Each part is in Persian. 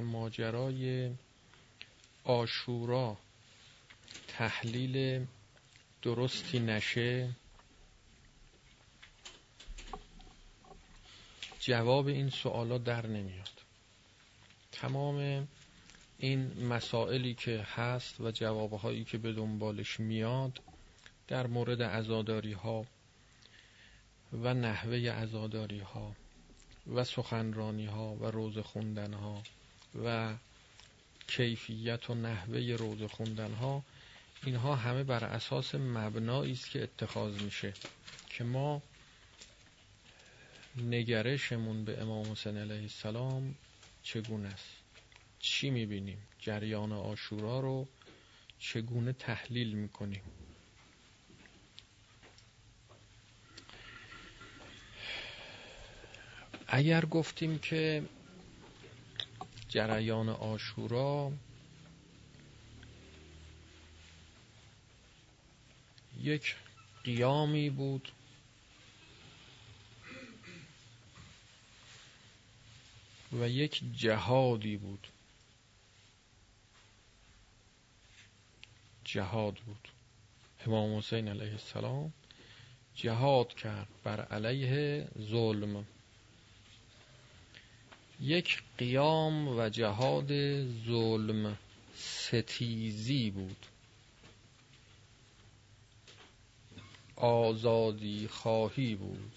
ماجرای آشورا تحلیل درستی نشه. جواب این سوالا در نمیاد. تمام این مسائلی که هست و جوابهایی که به دنبالش میاد در مورد عزاداری ها و نحوه عزاداری ها و سخنرانی ها و روز خوندن ها و کیفیت و نحوه روز خوندن ها اینها همه بر اساس مبنایی است که اتخاذ میشه که ما نگرشمون به امام حسین علیه السلام چگونه است. چی می‌بینیم؟ جریان آشورا رو چگونه تحلیل می‌کنیم؟ اگر گفتیم که جریان آشورا. یک قیامی بود. و یک جهادی بود. جهاد بود. امام حسین علیه السلام جهاد کرد بر علیه ظلم. یک قیام و جهاد ظلم ستیزی بود. آزادی خواهی بود.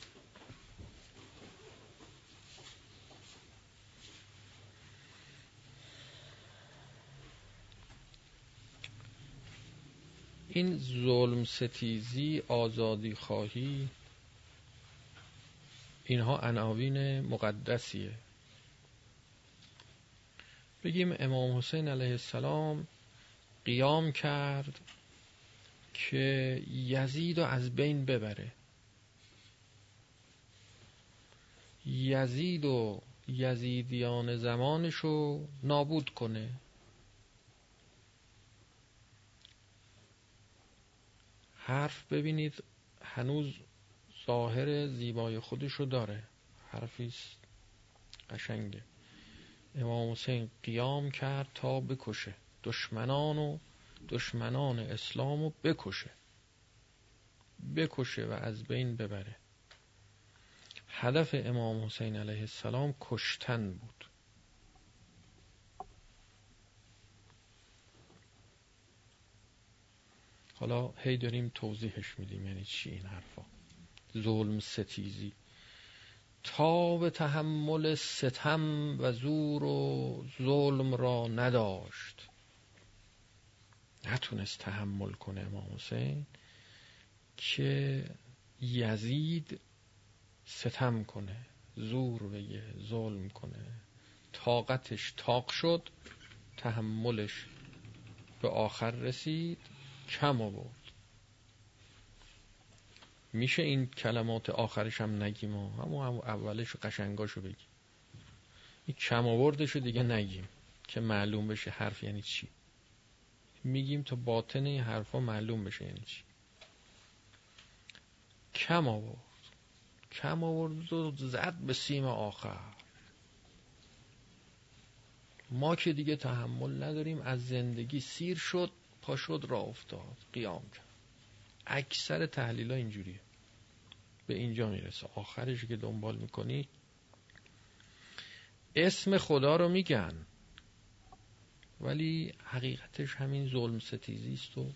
این ظلم ستیزی آزادی خواهی اینها عناوین مقدسیه. بگیم امام حسین علیه السلام قیام کرد که یزید رو از بین ببره. یزید و یزیدیان زمانش رو نابود کنه. حرف ببینید هنوز ظاهر زیبای خودشو داره. حرفی قشنگه. امام حسین قیام کرد تا بکشه. دشمنان و دشمنان اسلام رو بکشه. بکشه و از بین ببره. هدف امام حسین علیه السلام کشتن بود. حالا هی داریم توضیحش میدیم یعنی چی این حرفا. ظلم ستیزی. تا به تحمل ستم و زور و ظلم را نداشت. نتونست تحمل کنه امام حسین که یزید ستم کنه زور بگه ظلم کنه. طاقتش تاق شد تحملش به آخر رسید کم آورد. میشه این کلمات آخرش هم نگیم و همون هم اولش قشنگاشو بگیم. این کم آوردش دیگه نگیم که معلوم بشه حرف یعنی چی. میگیم تا باطن این حرفا معلوم بشه یعنی چی. کم آورد. کم آورد و زد به سیم آخر. ما که دیگه تحمل نداریم از زندگی سیر شد پا شد را افتاد. قیام کرد. اکثر تحلیل ها اینجوریه. به اینجا می‌رسه. آخرش که دنبال می‌کنی اسم خدا رو میگن. ولی حقیقتش همین ظلم ستیزی است و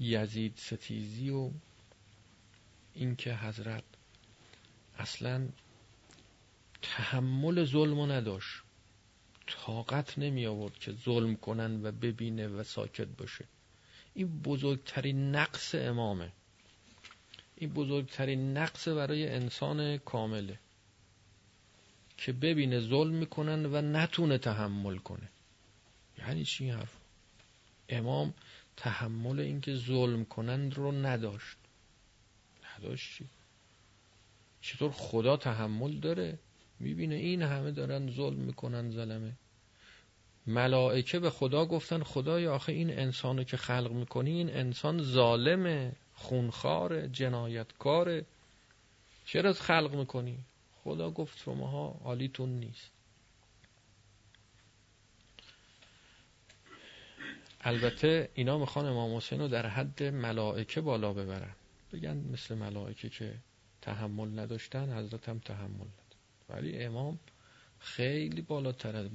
یزید ستیزی و اینکه حضرت اصلا تحمل ظلم نداشت. طاقت نمی آورد که ظلم کنن و ببینه و ساکت باشه. این بزرگترین نقص امامه. این بزرگترین نقص برای انسان کامله. که ببینه ظلم می‌کنن و نتونه تحمل کنه. یعنی چی این حرف؟ امام تحمل اینکه ظلم کنن رو نداشت. نداشت چی؟ چطور خدا تحمل داره؟ می‌بینه این همه دارن ظلم می‌کنن ظلمه. ملائکه به خدا گفتن خدای آخه این انسانو که خلق می‌کنی این انسان ظالمه خونخار جنایتکاره چرا خلق می‌کنی؟ خدا گفت شماها حالیتون نیست. البته اینا می‌خوان امام حسین رو در حد ملائکه بالا ببرن. بگن مثل ملائکه که تحمل نداشتن حضرت هم تحمل نداشت. ولی امام خیلی بالاتر از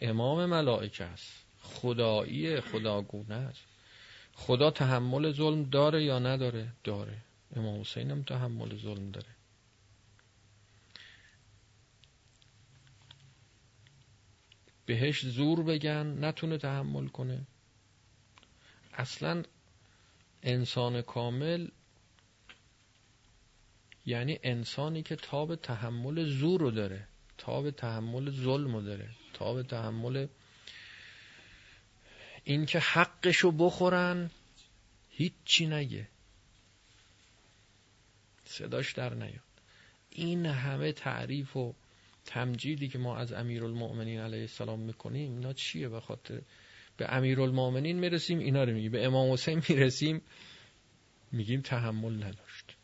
امام ملائکه است. خدایی خداگونه است. خدا تحمل ظلم داره یا نداره؟ داره. امام حسین هم تحمل ظلم داره. بهش زور بگن نتونه تحمل کنه. اصلا انسان کامل یعنی انسانی که تاب تحمل زور رو داره. تاب تحمل ظلم داره. تاب تحمل این که حقشو بخورن هیچی نگه. صداش در نیاد. این همه تعریف و تمجیدی که ما از امیرالمؤمنین علیه السلام می‌کنیم اینا چیه به خاطر به امیرالمؤمنین می‌رسیم اینا رو میگیم. به امام حسین می‌رسیم میگیم تحمل نداشت.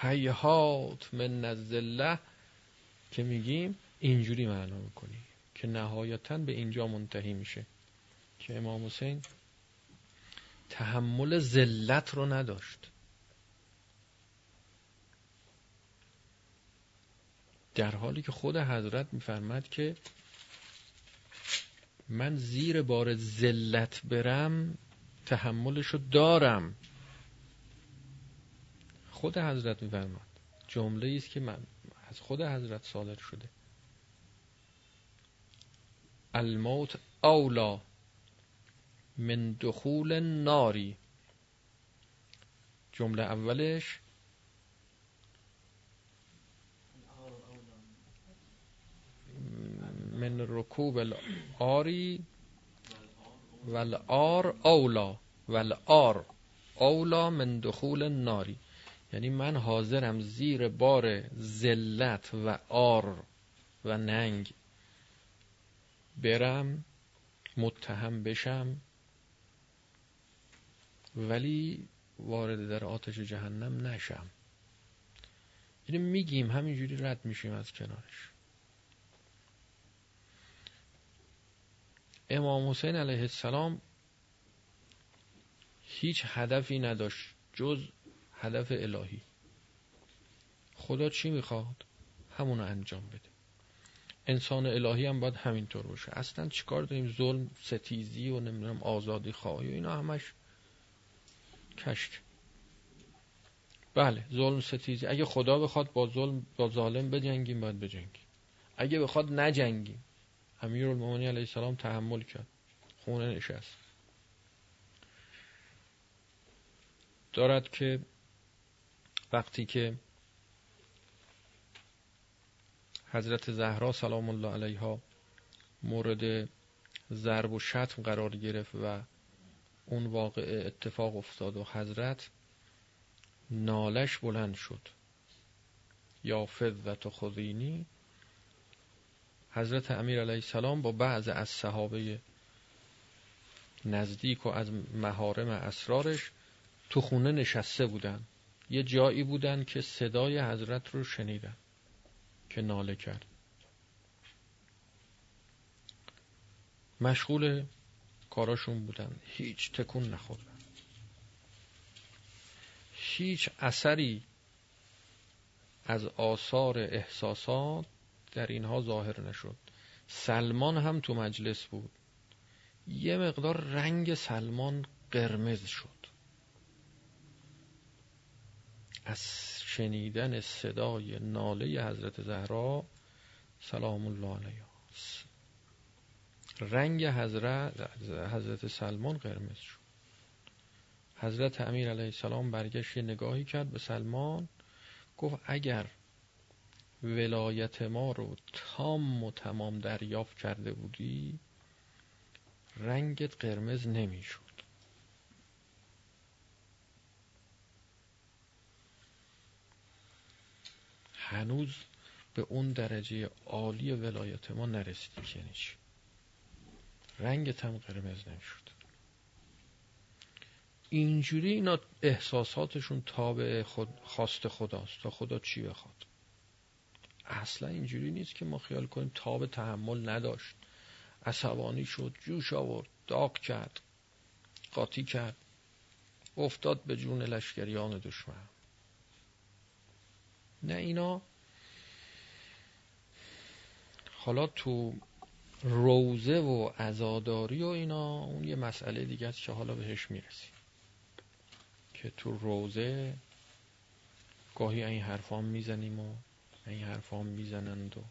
حیحات من نزد که میگیم اینجوری معنا می‌کنیم که نهایتا به اینجا منتهی میشه. که امام حسین تحمل ذلت رو نداشت. در حالی که خود حضرت میفرمد که من زیر بار ذلت برم تحملشو دارم. خود حضرت میفرماد جمله است که من از خود حضرت صادر شده. الموت اولا من دخول ناری جمله اولش من رکوب الاری والآر اولا والآر اولا من دخول ناری یعنی من حاضرم زیر بار ذلت و آر و ننگ برم متهم بشم ولی وارد در آتش جهنم نشم. یعنی میگیم همینجوری رد میشیم از کنارش. امام حسین علیه السلام هیچ هدفی نداشت جز هدف الهی. خدا چی می‌خواد؟ همونو انجام بده. انسان الهی هم باید همینطور باشه. اصلا چیکار داریم؟ ظلم ستیزی و نمی‌دونم آزادی خواهی و اینا همش کشک. بله ظلم ستیزی. اگه خدا بخواد با ظلم با ظالم بجنگیم باید بجنگیم. اگه بخواد نجنگیم. امیر المومنی علیه السلام تحمل کرد. خونه نشست. دارد که وقتی که حضرت زهرا سلام الله علیها مورد ضرب و شتم قرار گرفت و اون واقع اتفاق افتاد و حضرت نالش بلند شد. یا فضت خودینی حضرت امیر علیه السلام با بعض از صحابه نزدیک و از مهارم اسرارش تو خونه نشسته بودن. یه جایی بودن که صدای حضرت رو شنیدن که ناله کرد. مشغول کاراشون بودن. هیچ تکون نخوردن. هیچ اثری از آثار احساسات در اینها ظاهر نشد. سلمان هم تو مجلس بود. یه مقدار رنگ سلمان قرمز شد. از شنیدن صدای ناله حضرت زهرا سلام الله علیها رنگ حضرت حضرت سلمان قرمز شد. حضرت امیر علیه السلام برگشت نگاهی کرد به سلمان گفت اگر ولایت ما رو تام و تمام دریافت کرده بودی رنگت قرمز نمی‌شد. هنوز به اون درجه عالی ولایت ما نرسیدی که یعنی چی؟ رنگت هم قرمز نمی‌شد. اینجوری اینا احساساتشون تابع خود خواست خداست تا خدا چی بخواد. اصلا اینجوری نیست که ما خیال کنیم تاب تحمل نداشت. عصبانی شد جوش آورد داغ کرد قاطی کرد. افتاد به جون لشکریان دشمن. نه اینا. حالا تو روزه و ازاداری و اینا اون یه مسئله دیگه است که حالا بهش می‌رسیم. که تو روزه گاهی این حرفام می‌زنیم و این حرفام می‌زنند و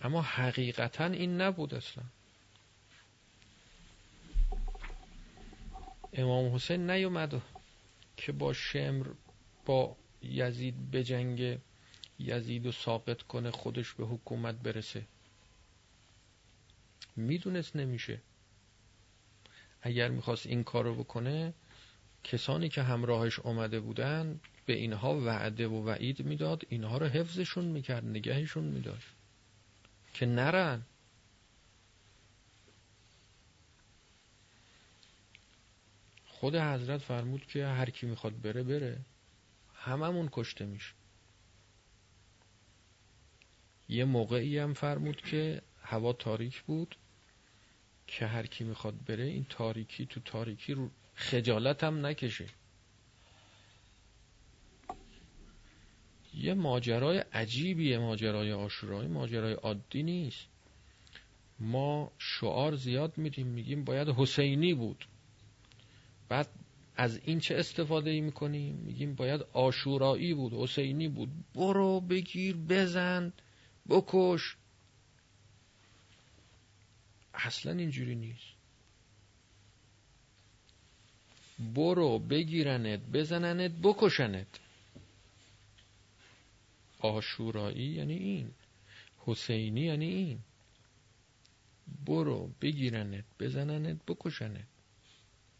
اما حقیقتا این نبود اصلا. امام حسین نیومد که با شمر با یزید بجنگه یزید و ساقط کنه خودش به حکومت برسه. می‌دونست نمیشه. اگر می‌خواست این کارو بکنه کسانی که همراهش اومده بودن به اینها وعده و وعید می‌داد. اینها رو حفظشون می‌کرد نگهشون میداشت. که نرن. خود حضرت فرمود که هر کی می‌خواد بره بره. هممون کشته میشه. یه موقعی هم فرمود که هوا تاریک بود که هر کی می‌خواد بره این تاریکی تو تاریکی رو خجالت هم نکشه. یه ماجرای عجیبیه ماجرای آشورایی ماجرای عادی نیست. ما شعار زیاد میدیم میگیم باید حسینی بود. بعد از این چه استفاده ای می‌کنیم؟ میگیم باید آشورایی بود حسینی بود. برو بگیر بزن بکش. اصلا اینجوری نیست. برو بگیرنت بزننت بکشنت. آشورایی یعنی این. حسینی یعنی این. برو بگیرنت بزننت بکشنت.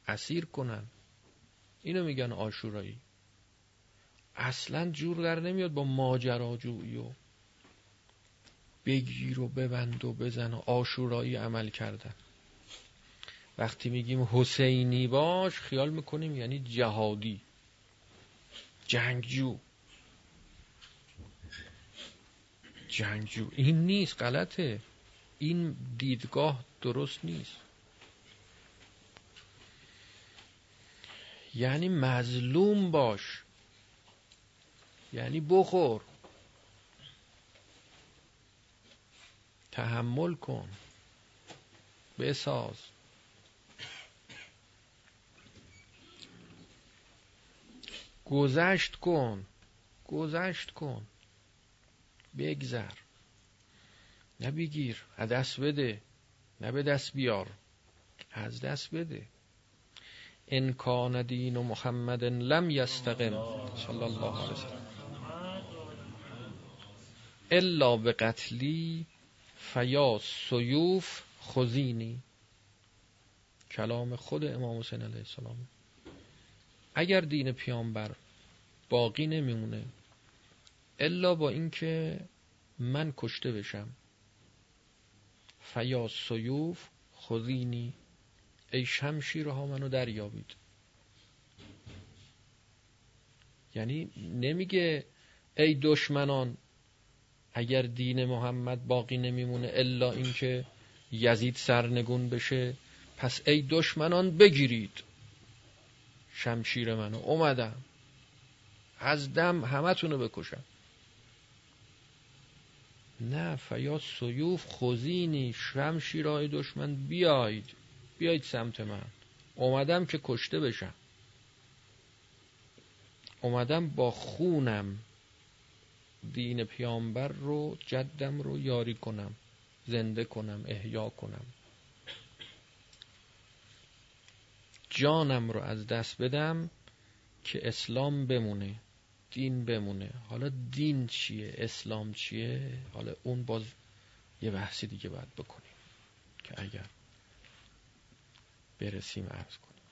اسیر کنن. اینو میگن آشورایی. اصلا جور در نمیاد با ماجراجویی و بگیر و ببند و بزن و آشورایی عمل کردن. وقتی میگیم حسینی باش خیال می‌کنیم یعنی جهادی. جنگجو. جنگجو. این نیست غلطه. این دیدگاه درست نیست. یعنی مظلوم باش. یعنی بخور. تحمل کن. بساز. گذشت کن. گذشت کن. بگذر. نه بگیر. از دست بده. نه به دست بیار. از دست بده. ان کان دین محمد لم یستقم صلی الله علیه وسلم. الا به قتلی فیا سیوف خزینی. کلام خود امام حسین علیه السلام. اگر دین پیامبر باقی نمیمونه الا با اینکه من کشته بشم. فیا سیوف خذینی ای شمشیرها منو دریابید. یعنی نمیگه ای دشمنان اگر دین محمد باقی نمیمونه الا اینکه یزید سرنگون بشه پس ای دشمنان بگیرید. شمشیر منو اومدم. از دم همتونو بکشم. نه فیا سیوف خوزینی شمشیرهای دشمن بیاید بیاید سمت من. اومدم که کشته بشم. اومدم با خونم. دین پیامبر رو جدم رو یاری کنم. زنده کنم احیا کنم. جانم رو از دست بدم که اسلام بمونه دین بمونه. حالا دین چیه؟ اسلام چیه؟ حالا اون باز یه بحثی دیگه باید بکنیم که اگر برسیم عرض کنیم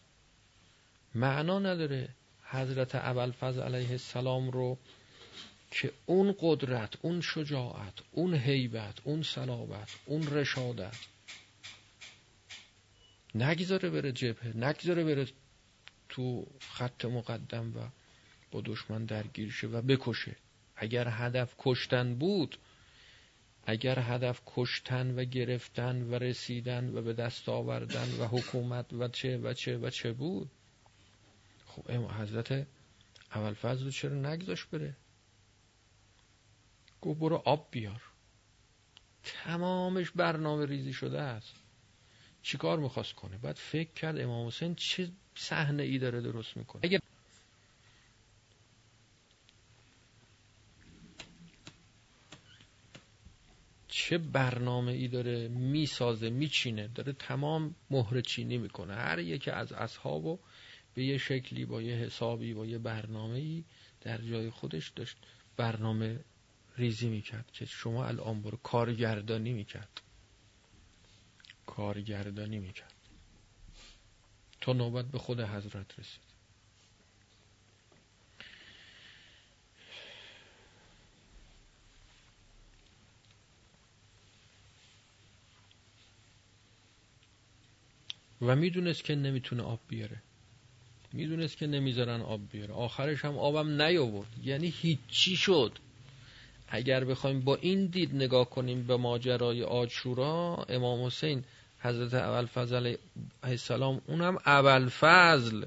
معنا نداره حضرت فضل علیه السلام رو که اون قدرت اون شجاعت اون هیبت اون صلابت اون رشادت نگذاره بره جبهه نگذاره بره تو خط مقدم و با دشمن درگیر شه و بکشه. اگر هدف کشتن بود اگر هدف کشتن و گرفتن و رسیدن و به دست آوردن و حکومت و چه و چه و چه بود خب حضرت اول فضل چرا نگذاش بره؟ گفت برو آب بیار. تمامش برنامه ریزی شده است. چیکار می‌خواست کنه؟ بعد فکر کرد امام حسین چه صحنه ای داره درست می‌کنه؟ اگر چه برنامه ای داره می‌سازه میچینه داره تمام مهر چینی می‌کنه. هر یکی از اصحابو به یه شکلی با یه حسابی با یه برنامه ای در جای خودش داشت برنامه ریزی می‌کرد که شما الان برو کارگردانی می‌کرد. کارگردانی می‌کرد. تا نوبت به خود حضرت رسید و می‌دونست که نمی‌تونه آب بیاره. می‌دونست که نمی‌ذارن آب بیاره. آخرش هم آبم نیاورد. یعنی هیچی شد. اگر بخوایم با این دید نگاه کنیم به ماجرای آجورا امام حسین حضرت اول فضل السلام اونم اول فضل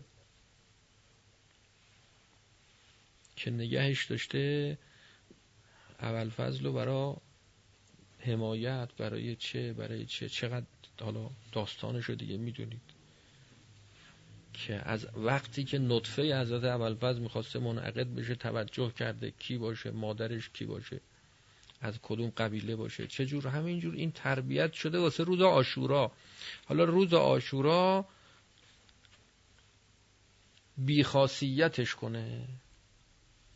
که نگهش داشته اول فضل رو برای حمایت برای چه برای چه چقدر حالا داستانش رو دیگه می‌دونید. که از وقتی که نطفه حضرت اولفز می‌خواسته منعقد بشه توجه کرده کی باشه مادرش کی باشه از کدوم قبیله باشه. چجور؟ همینجور این تربیت شده واسه روز آشورا حالا روز آشورا بیخاصیتش کنه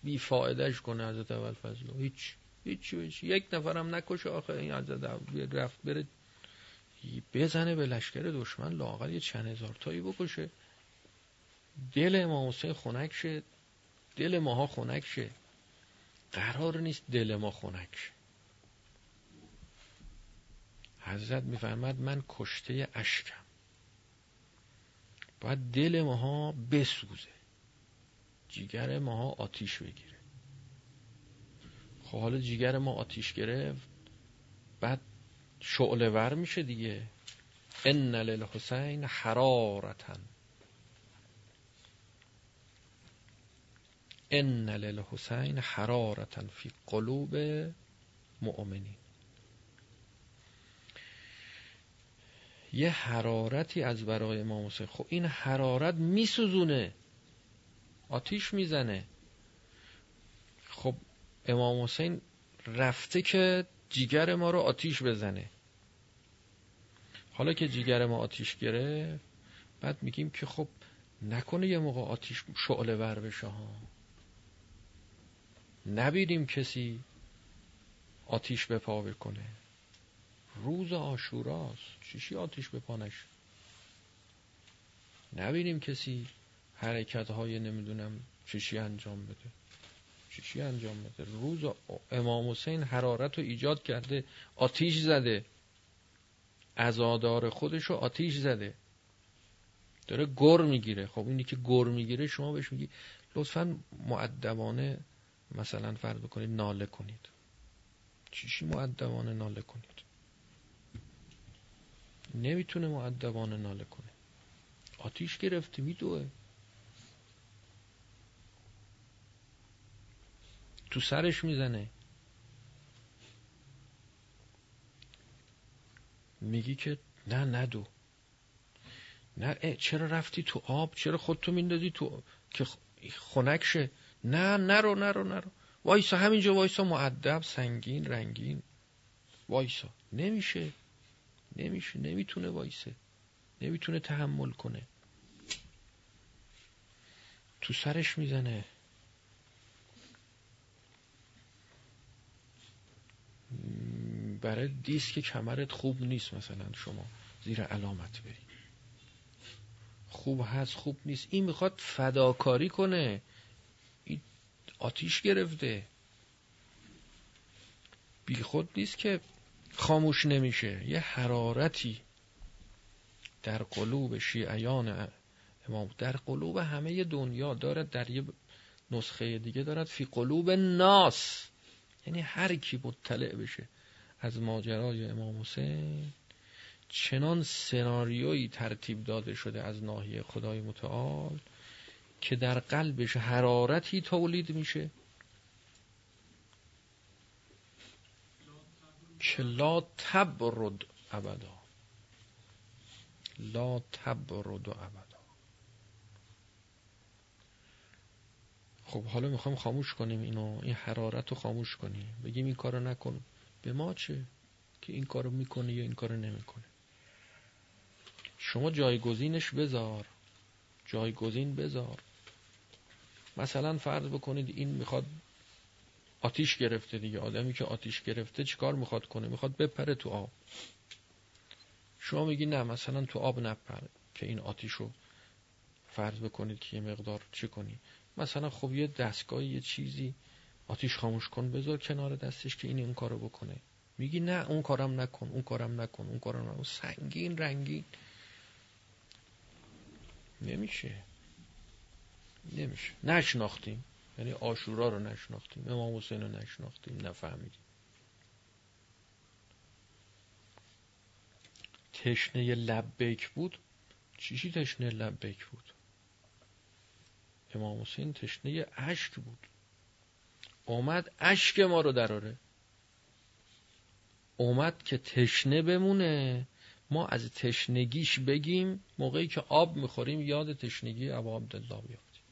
بی فایدهش کنه حضرت اول فضل هیچ هیچ هیچ. یک نفرم نکشه آخه این حضرت رفت بره بزنه به لشکر دشمن لاغر یه چند هزار تایی بکشه. دل امام حسین خنک شه. دل ماها خنک شه. قرار نیست دل ما خنک شه. حضرت میفرمد من کشته اشکم. باید دل ماها بسوزه. جیگر ماها آتیش بگیره. خب حالا جیگر ما آتیش گرفت بعد شعله ور میشه دیگه. ان للحسین حرارتن ان للحسین حرارتن فی قلوب مؤمنین. یه حرارتی از برای امام حسین. خب این حرارت میسوزونه. آتیش می‌زنه. خب امام حسین رفته که جیگر ما رو آتیش بزنه. حالا که جیگر ما آتیش گرفت بعد میگیم که خب نکنه یه موقع آتیش شعله ور بشه ها. نبیدیم کسی آتیش به پا بکنه. روز آشوراست. چیشی آتیش به پانش نبینیم کسی حرکت های نمی‌دونم چیشی انجام بده. چیشی انجام بده روز امام حسین حرارت رو ایجاد کرده آتیش زده. ازادار خودش رو آتیش زده. داره گر می‌گیره. خب اینی که گر می‌گیره شما بهش میگی. لطفا معدبانه مثلا فرض بکنید ناله کنید. چیشی معدبانه ناله کنید؟ نمی‌تونه معدبانه ناله کنه. آتیش گرفته میدوه. تو سرش می‌زنه. میگی که نه ندو. نه چرا رفتی تو آب؟ چرا خودتو میندازی تو که خنک شه؟ نه نرو نرو نرو. وایسا همینجا وایسا. معدب سنگین رنگین. وایسا. نمیشه. نمیشه. نمی‌تونه وایسه. نمی‌تونه تحمل کنه. تو سرش می‌زنه. برای دیسک کمرت خوب نیست مثلا شما زیر علامت بری. خوب هست خوب نیست. این می‌خواد فداکاری کنه. این آتیش گرفته. بی خود نیست که خاموش نمیشه. یه حرارتی در قلوب شیعیان امام. در قلوب همه دنیا دارد در یه نسخه دیگه دارد فی قلوب ناس یعنی هر کی مطلع بشه از ماجرای امام حسین چنان سناریویی ترتیب داده شده از ناحیه خدای متعال که در قلبش حرارتی تولید میشه. که لا تبرد ابدا. لا تبرد ابدا. خب حالا می‌خوام خاموش کنیم اینو این حرارت رو خاموش کنیم. بگیم این کارو نکن. به ما چه؟ که این کارو می‌کنه یا این کارو نمی‌کنه. شما جایگزینش بذار. جایگزین بذار. مثلا فرض بکنید این می‌خواد آتیش گرفته دیگه. آدمی که آتیش گرفته چیکار می‌خواد کنه؟ می‌خواد بپره تو آب. شما میگی نه مثلا تو آب نپر که این آتیش رو فرض بکنید که یه مقدار چی کنی؟ مثلا خب یه دستگاه یه چیزی آتیش خاموش کن بذار کنار دستش که این این کارو بکنه. میگی نه اون کارم نکن اون کارم نکن اون کارم نکن. سنگین رنگین. نمیشه. نمیشه. نشناختیم. یعنی آشورا رو نشناختیم. امام حسین رو نشناختیم. نفهمیدیم. تشنه لبیک بود؟ چیشی تشنه لبیک بود؟ امام حسین تشنه اشک بود. اومد اشک ما رو دراره. اومد که تشنه بمونه. ما از تشنگیش بگیم موقعی که آب می‌خوریم یاد تشنگی ابا عبدالله بیافتیم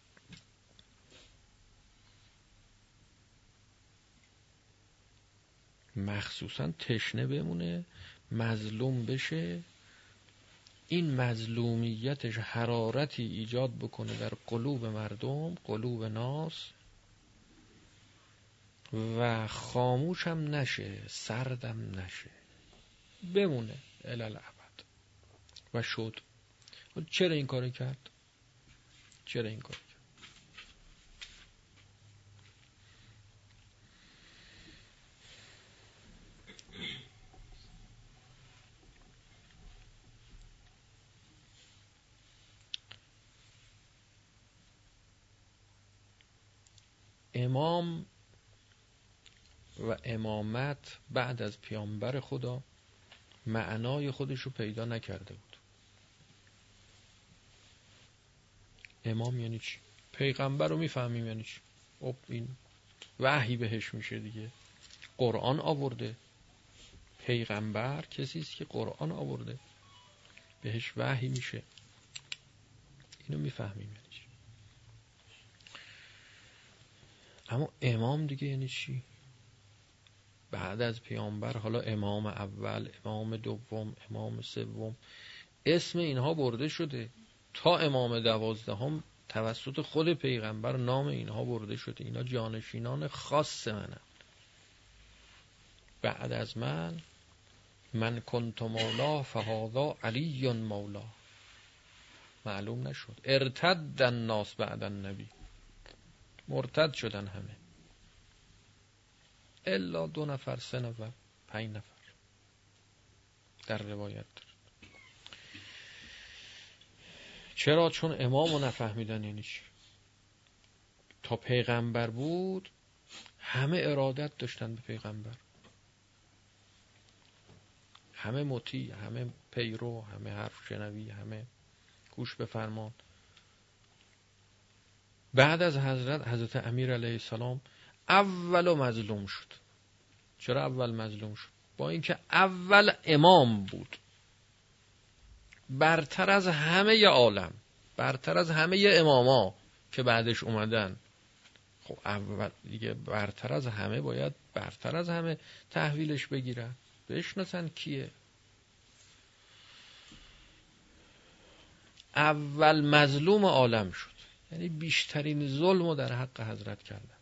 مخصوصا تشنه بمونه مظلوم بشه. این مظلومیتش حرارتی ایجاد بکنه در قلوب مردم قلوب ناس. و خاموشم نشه سردم نشه. بمونه الالعبد و شد. چرا این کار کرد؟ چرا این کار امام و امامت بعد از پیامبر خدا معنای خودش رو پیدا نکرده بود. امام یعنی چی؟ پیغمبر رو می‌فهمیم یعنی چی؟ خب این وحی بهش میشه دیگه. قرآن آورده. پیغمبر کسی است که قرآن آورده. بهش وحی میشه. اینو می‌فهمیم یعنی چی اما امام دیگه یعنی چی؟ بعد از پیامبر حالا امام اول امام دوم امام سوم اسم اینها برده شده. تا امام دوازدهم توسط خود پیغمبر نام اینها برده شده. اینا جانشینان خاص منن بعد از من من کنت مولا فهادا علی مولا. معلوم نشد. ارتد الناس بعد النبی. مرتد شدن همه. الا دو نفر سه نفر پنج نفر. در روایت چرا؟ چون امام رو نفهمیدن یعنی چی؟ تا پیغمبر بود همه ارادت داشتن به پیغمبر. همه مطیع همه پیرو همه حرف شنوی همه گوش به فرمان بعد از حضرت حضرت امیر علیه السلام اول مظلوم شد. چرا اول مظلوم شد؟ با اینکه اول امام بود. برتر از همه عالم برتر از همه اماما که بعدش اومدن. خب اول دیگه برتر از همه باید برتر از همه تحویلش بگیرن. بشناسن کیه؟ اول مظلوم عالم شد. یعنی بیشترین ظلم رو در حق حضرت کردن.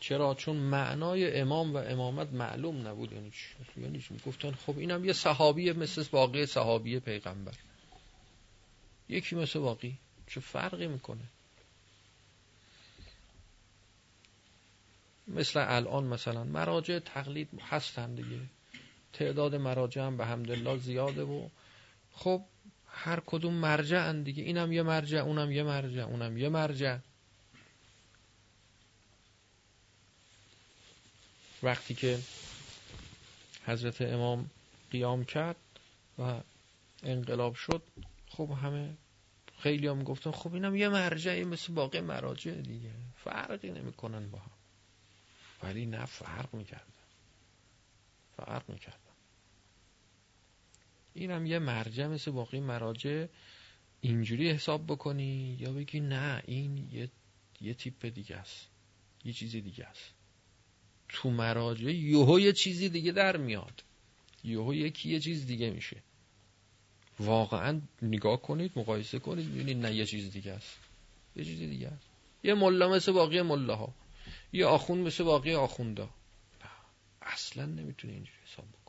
چرا؟ چون معنای امام و امامت معلوم نبود. یعنی چی؟ یعنی چی؟ می‌گفتن خب اینم یه صحابی مثل باقی صحابی پیغمبر. یکی مثل باقی چه فرقی می‌کنه؟ مثل الان مثلا مراجع تقلید هستن دیگه. تعداد مراجع هم به حمدالله زیاده و خب هر کدوم مرجع دیگه. اینم یه مرجع اونم یه مرجع اونم یه مرجع. وقتی که حضرت امام قیام کرد و انقلاب شد خب همه خیلی هم گفتن خب اینم یه مرجعی مثل باقی مراجع دیگه. فرقی نمی‌کنن با هم. ولی نه فرق می‌کردن فرق می‌کردن اینم یه مرجع مثل باقی مراجع اینجوری حساب بکنی یا بگی نه این یه, یه تیپ دیگه است. یه چیزی دیگه است. تو مراجع یهو یه چیزی دیگه در میاد. یهو یکی یه چیز دیگه میشه. واقعا نگاه کنید مقایسه کنید ببینید نه یه چیز دیگه است. یه چیز دیگه است. یه ملا مثل باقی ملاها. یه آخوند مثل باقی آخوندا. اصلا نمی‌تونه اینجوری حساب بکنه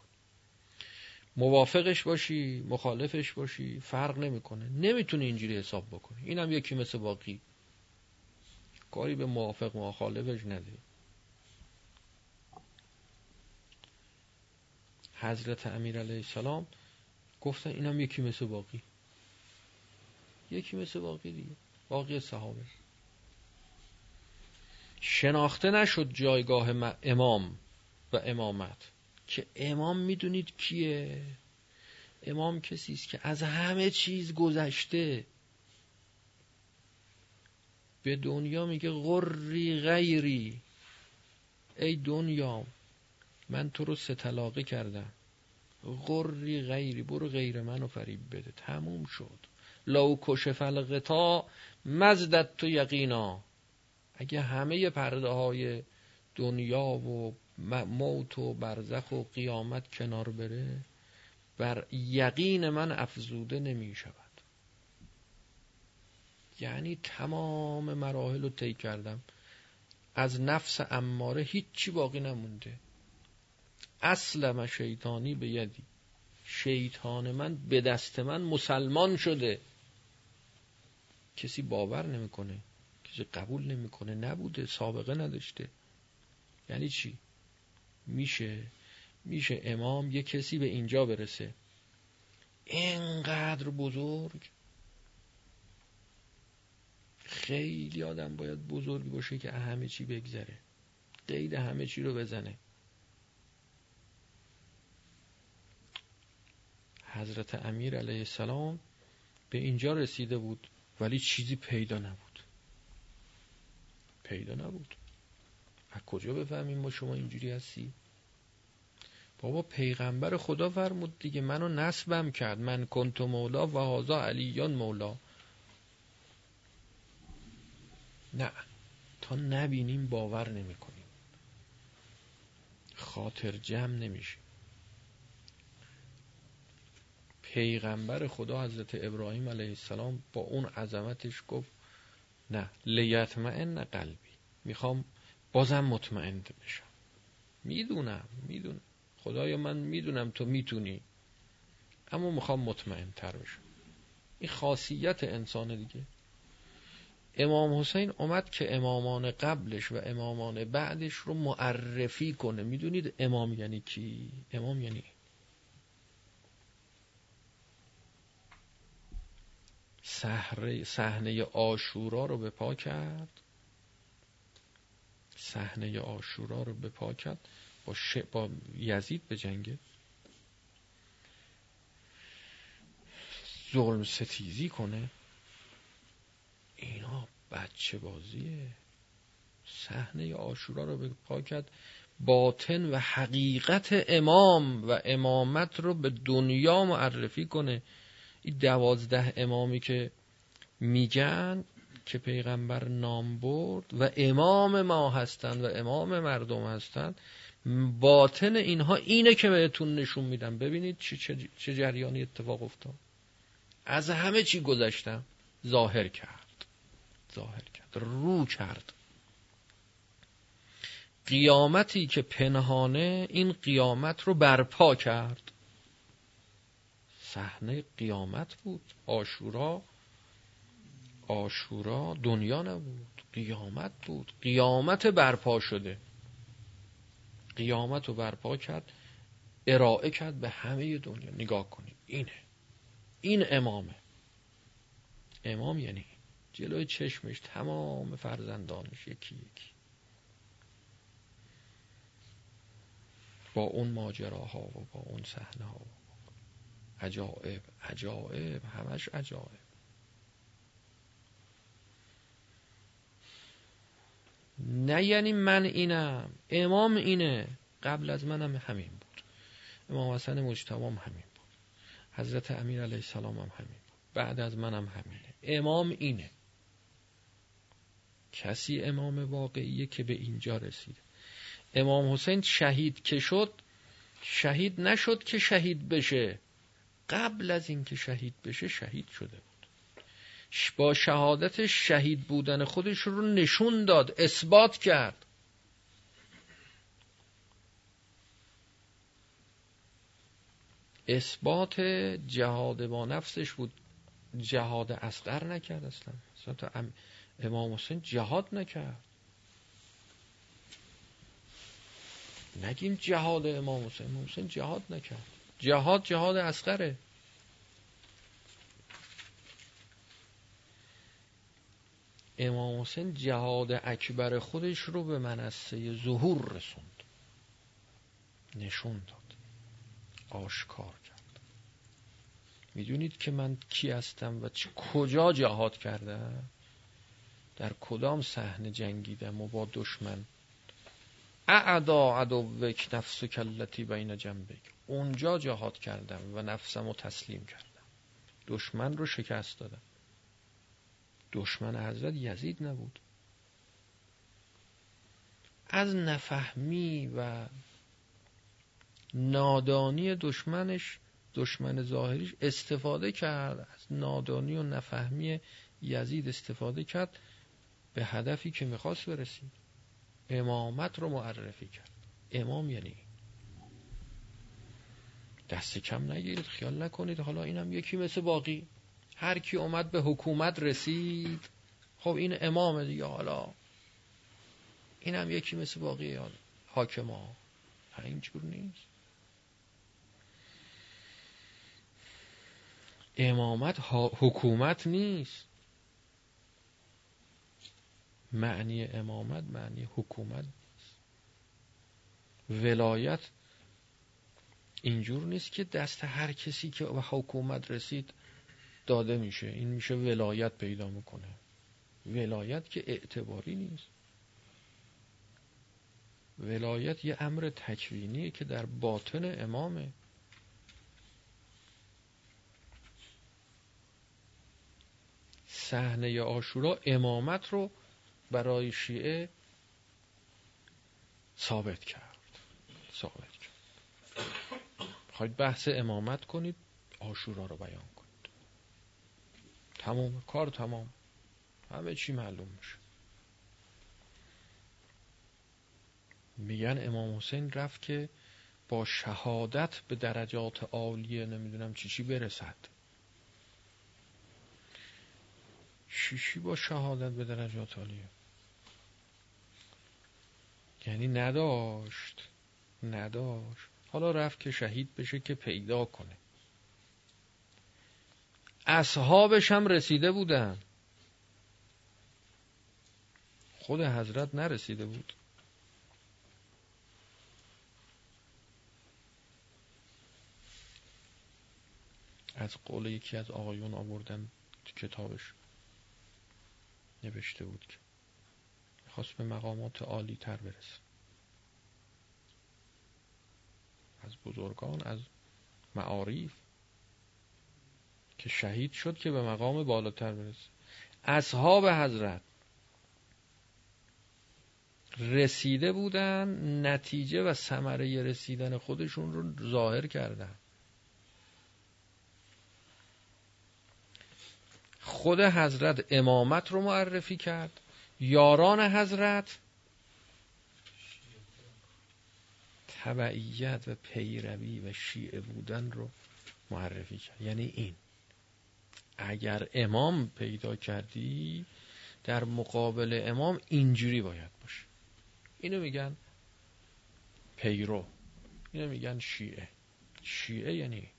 موافقش باشی مخالفش باشی فرق نمی‌کنه. نمی‌تونه اینجوری حساب بکنه اینم یکی مثل باقی. کاری به موافق مخالفش نده حضرت امیر علیه السلام گفتن اینم یکی مثل باقی. یکی مثل باقی دیگه. باقی صحابه. شناخته نشد جایگاه امام و امامت. که امام می‌دونید کیه؟ امام کسی است که از همه چیز گذشته. به دنیا میگه غری غیری. ای دنیا من تو رو ستلاقه کردم. غری غیری برو غیر منو فریب بده. تموم شد. لو کشف الغطا مزدت تو یقینا. اگه همه پرده های دنیا و موت و برزخ و قیامت کنار بره بر یقین من افزوده نمی شود یعنی تمام مراحل رو طی کردم. از نفس اماره هیچی باقی نمونده. اصل شیطانی به یدی. شیطان من به دست من مسلمان شده. کسی باور نمی‌کنه. کسی قبول نمی‌کنه. نبوده. سابقه نداشته. یعنی چی؟ میشه میشه امام یه کسی به اینجا برسه. اینقدر بزرگ. خیلی آدم باید بزرگ باشه که همه چی بگذره. قید همه چی رو بزنه. حضرت امیر علیه السلام به اینجا رسیده بود ولی چیزی پیدا نبود. پیدا نبود. از کجا بفهمیم ما شما اینجوری هستی؟ بابا پیغمبر خدا فرمود دیگه منو نسبم کرد. من کنت مولا و هازا علیان مولا. نه تا نبینیم باور نمی کنیم خاطر جمع نمیشه. پیغمبر خدا حضرت ابراهیم علیه السلام با اون عظمتش گفت نه لیتمعن قلبی. می‌خوام بازم مطمئن بشم. می‌دونم می‌دونم. خدایا من می‌دونم تو می‌تونی. اما می‌خوام مطمئن تر بشم. این خاصیت انسان دیگه. امام حسین اومد که امامان قبلش و امامان بعدش رو معرفی کنه. می‌دونید امام یعنی کی؟ امام یعنی صحنه آشورا رو به پا کرد. صحنه آشورا رو به پا کرد. با, ش... با یزید به جنگه ظلم ستیزی کنه. اینا بچه بازیه. صحنه آشورا رو به پا کرد. باطن و حقیقت امام و امامت رو به دنیا معرفی کنه. این دوازده امامی که میگن که پیغمبر نام برد و امام ما هستند و امام مردم هستند باطن اینها اینه که بهتون نشون میدم. ببینید چه, چه جریانی اتفاق افتاد. از همه چی گذشتم ظاهر کرد. ظاهر کرد. رو کرد. قیامتی که پنهانه این قیامت رو برپا کرد. صحنه قیامت بود. آشورا آشورا دنیا نبود قیامت بود. قیامت برپا شده. قیامت رو برپا کرد ارائه کرد به همه دنیا. نگاه کنید اینه. این امامه. امام یعنی جلوی چشمش تمام فرزندانش یکی یکی. با اون ماجراها و با اون صحنه ها عجائب عجائب همش عجائب نه یعنی من اینم. امام اینه. قبل از منم همین بود. امام حسن مجتبام همین بود. حضرت امیر علیه السلام هم همین بود. بعد از منم همینه. امام اینه. کسی امام واقعیه که به اینجا رسیده. امام حسین شهید که شد شهید نشد که شهید بشه. قبل از اینکه شهید بشه شهید شده با شهادت شهید بودن خودش رو نشون داد اثبات کرد. اثبات جهاد با نفسش بود. جهاد اصغر نکرد اصلا. اصلا امام حسین جهاد نکرد. نگیم جهاد امام حسین. امام حسین جهاد نکرد. جهاد جهاد اصغره. امام حسین جهاد اکبر خودش رو به منصه ظهور رسوند. نشون داد. آشکار کرد. می‌دونید که من کی هستم و کجا جهاد کردم؟ در کدام صحنه جنگیدم و با دشمن؟ اعدا عدوک نفس کلتی بین جنبک. اونجا جهاد کردم و نفسم رو تسلیم کردم. دشمن رو شکست دادم. دشمن حضرت یزید نبود. از نفهمی و نادانی دشمنش دشمن ظاهریش استفاده کرد. از نادانی و نفهمی یزید استفاده کرد به هدفی که می‌خواست برسید. امامت رو معرفی کرد. امام یعنی دست کم نگیرید خیال نکنید. حالا اینم یکی مثل باقی. هر کی اومد به حکومت رسید. خب این امام دیگه حالا. اینم یکی مثل باقی حاکما اینجور نیست. امامت حکومت نیست. معنی امامت معنی حکومت نیست. ولایت اینجور نیست که دست هر کسی که به حکومت رسید داده میشه. این میشه ولایت پیدا می‌کنه. ولایت که اعتباری نیست. ولایت یه امر تکوینیه که در باطن امامه. صحنه آشورا امامت رو برای شیعه ثابت کرد. ثابت کرد. خواهید بحث امامت کنید آشورا رو بیان کنید. تمام کار تمام. همه چی معلوم میشه. میگن امام حسین رفت که با شهادت به درجات عالیه نمی‌دونم چی چی برسد. چی با شهادت به درجات عالیه یعنی نداشت نداشت. حالا رفت که شهید بشه که پیدا کنه. اصحابش هم رسیده بودن. خود حضرت نرسیده بود. از قول یکی از آقایون آوردن کتابش. نوشته بود که خواست به مقامات عالی تر برسه. از بزرگان از معاریف. که شهید شد که به مقام بالاتر برسه. اصحاب حضرت رسیده بودن نتیجه و ثمره رسیدن خودشون رو ظاهر کردن. خود حضرت امامت رو معرفی کرد. یاران حضرت تبعیت و پیروی و شیعه بودن رو معرفی کرد. یعنی این. اگر امام پیدا کردی در مقابل امام اینجوری باید باشه. اینو میگن پیرو. اینو میگن شیعه. شیعه یعنی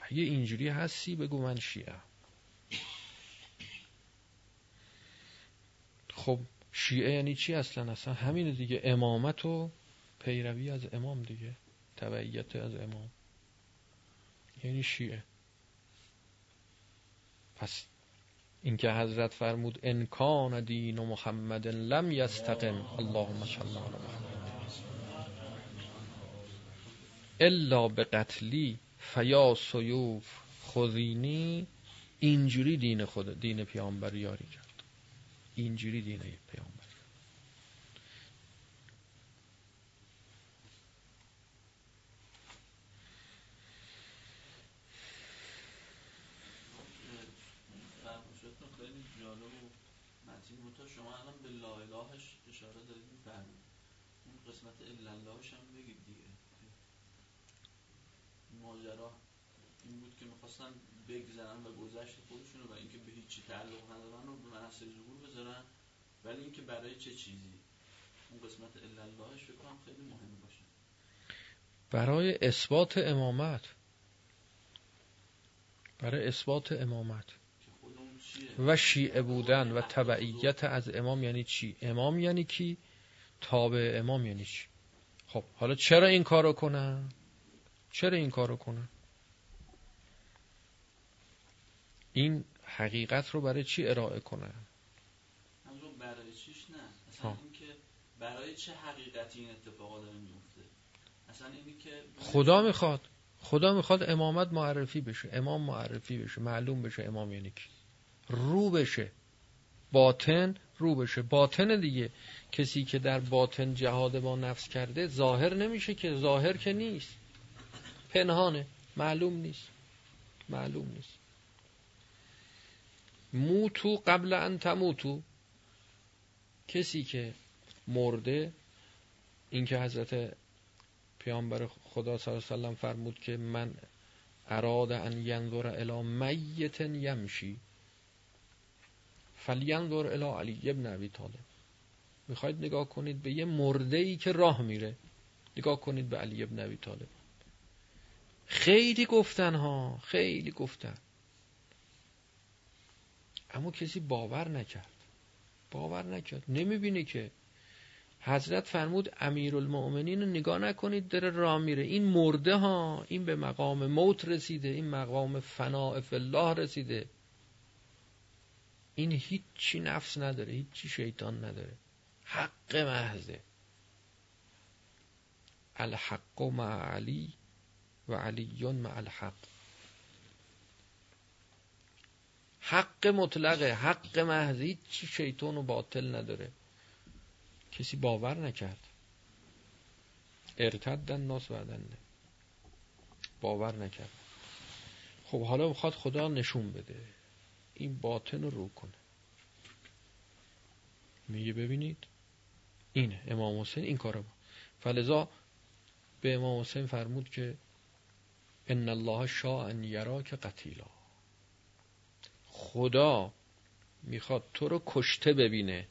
اگه اینجوری هستی بگو من شیعه. خب شیعه یعنی چی اصلا؟ اصلا همین دیگه. امامت و پیروی از امام دیگه. تبعیت از امام. یعنی شیعه. پس اینکه حضرت فرمود انکان دین و محمد لم یستقم. اللهم صل علی محمد. الا به قتلی فیا سیوف خذینی. اینجوری دین خود دین پیامبر یاری کرد. اینجوری دین پیامبر بگذرن و گذشت خودشون و اینکه به هیچی تعلق ندارن و به منصر ظهور بذارن. ولی اینکه برای چه چیزی؟ اون قسمت اللهش فکر کنم خیلی مهم باشه. برای اثبات امامت. برای اثبات امامت. و شیعه بودن و تبعیت از امام یعنی چی؟ امام یعنی کی؟ تابع امام یعنی چی؟ خب حالا چرا این کارو کنن؟ چرا این کارو کنن؟ این حقیقت رو برای چی ارائه کنن برای چیش نه. اصلا که برای چه حقیقتی این اتفاقا داره میفته اصلا اینی که خدا می‌خواد. خدا می‌خواد امامت معرفی بشه. امام معرفی بشه. معلوم بشه امام یعنی کی. رو بشه. باطن رو بشه. باطن دیگه. کسی که در باطن جهاد با نفس کرده ظاهر نمیشه که. ظاهر که نیست. پنهانه. معلوم نیست. معلوم نیست. موتو قبل ان تموتو. کسی که مرده اینکه حضرت پیامبر خدا صلی الله علیه وسلم فرمود که من اراد ان ینظر الی میت یمشی فلینظر الی علی ابن ابی طالب. می‌خواید نگاه کنید به یه مرده ای که راه میره. نگاه کنید به علی ابن ابی طالب. خیلی گفتن ها خیلی گفتن. اما کسی باور نکرد. باور نکرد. نمی‌بینه که حضرت فرمود امیرالمؤمنین رو نگاه نکنید داره راه میره. این مرده ها این به مقام موت رسیده این مقام فناع الله رسیده. این هیچی نفس نداره هیچی شیطان نداره. حق محضه. الحق مع علی و علیون مع الحق. حق مطلقه حق محضی چی شیطان و باطل نداره. کسی باور نکرد. ارتدن ناس بعدن باور نکرد. خب حالا بخواد خدا نشون بده. این باطن رو کنه. میگه ببینید اینه امام حسین این کارو فلذا به امام حسین فرمود که ان الله شاء ان یراک قتیلا. خدا می‌خواد تو رو کشته ببینه.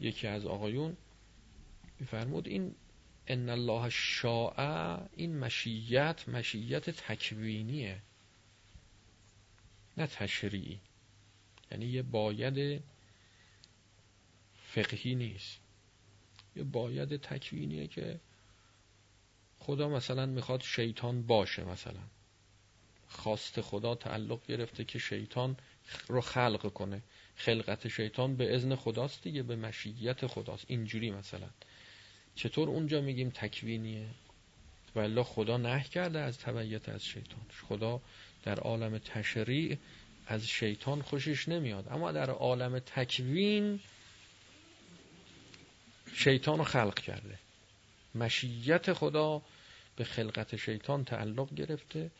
یکی از آقایون میفرمود این ان الله شاء این مشیت مشیت تکوینیه نه تشریعی. یعنی یه باید فقهی نیست. یه باید تکوینیه که خدا مثلا می‌خواد شیطان باشه مثلا. خواست خدا تعلق گرفته که شیطان رو خلق کنه. خلقت شیطان به اذن خداست دیگه به مشیت خداست. اینجوری مثلا. چطور اونجا میگیم تکوینیه؟ ولی خدا نه کرده از تبعیت از شیطان. خدا در عالم تشریع از شیطان خوشش نمیاد. اما در عالم تکوین شیطان رو خلق کرده. مشیت خدا به خلقت شیطان تعلق گرفته.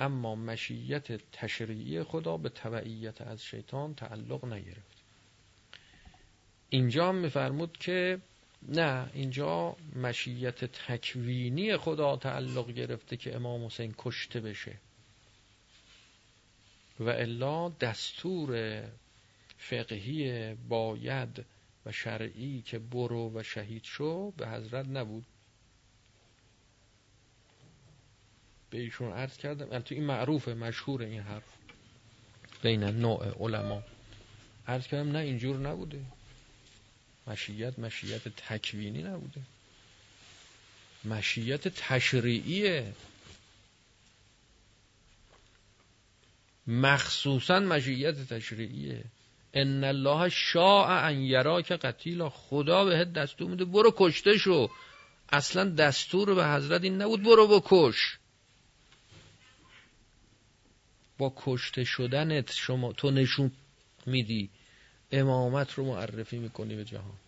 اما مشیت تشریعی خدا به تبعیت از شیطان تعلق نگرفت. اینجا میفرمود که نه اینجا مشیت تکوینی خدا تعلق گرفته که امام حسین کشته بشه. و الا دستور فقهی باید و شرعی که برو و شهید شو به حضرت نبود. به ایشون عرض کردم. تو این معروفه مشهور این حرف. بین نوع علما. عرض کردم نه اینجور نبوده. مشیت مشیت تکوینی نبوده. مشیت تشریعیه. مخصوصا مشیت تشریعیه. ان الله شاء ان یراک قتیلا. خدا بهت دستور میده برو کشته شو. اصلا دستور به حضرت این نبود برو بکش. با کشته شدنت شما تو نشون میدی. امامت رو معرفی می‌کنی به جهان.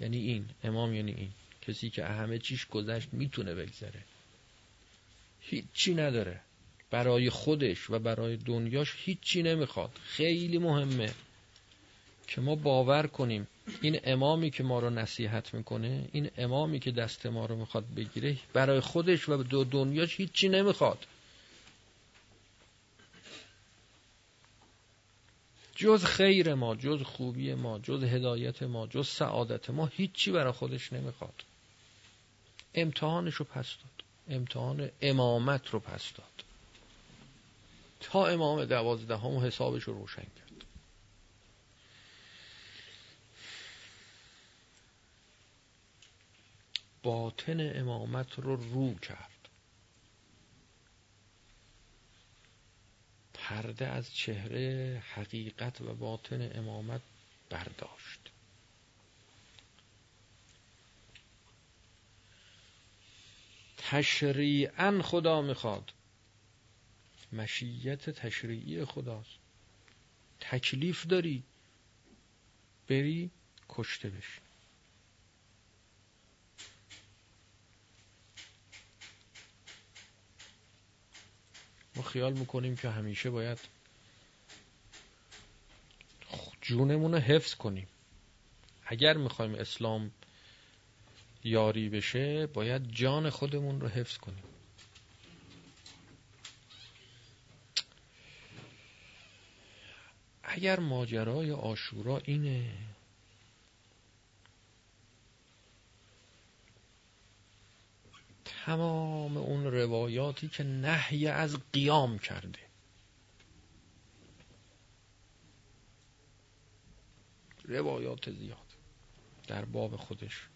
یعنی این امام یعنی این. کسی که همه چیش گذشت می‌تونه بگذره. هیچی نداره. برای خودش و برای دنیاش هیچی نمی‌خواد. خیلی مهمه که ما باور کنیم این امامی که ما رو نصیحت می‌کنه این امامی که دست ما رو می‌خواد بگیره برای خودش و دنیاش هیچی نمی‌خواد. جز خیر ما جز خوبی ما جز هدایت ما جز سعادت ما هیچی برای خودش نمی‌خواد. امتحانش رو پس داد. امتحان امامت رو پس داد. تا امام دوازدهم حسابش رو روشن کرد. باطن امامت رو رو کرد. پرده از چهره حقیقت و باطن امامت برداشت. تشریعا خدا می‌خواد. مشیت تشریعی خداست. تکلیف داری بری کشته بشی. خیال می‌کنیم که همیشه باید جونمون رو حفظ کنیم. اگر می‌خوایم اسلام یاری بشه باید جان خودمون رو حفظ کنیم. اگر ماجرای آشورا اینه تمام اون روایاتی که نهی از قیام کرده. روایات زیاد در باب خودش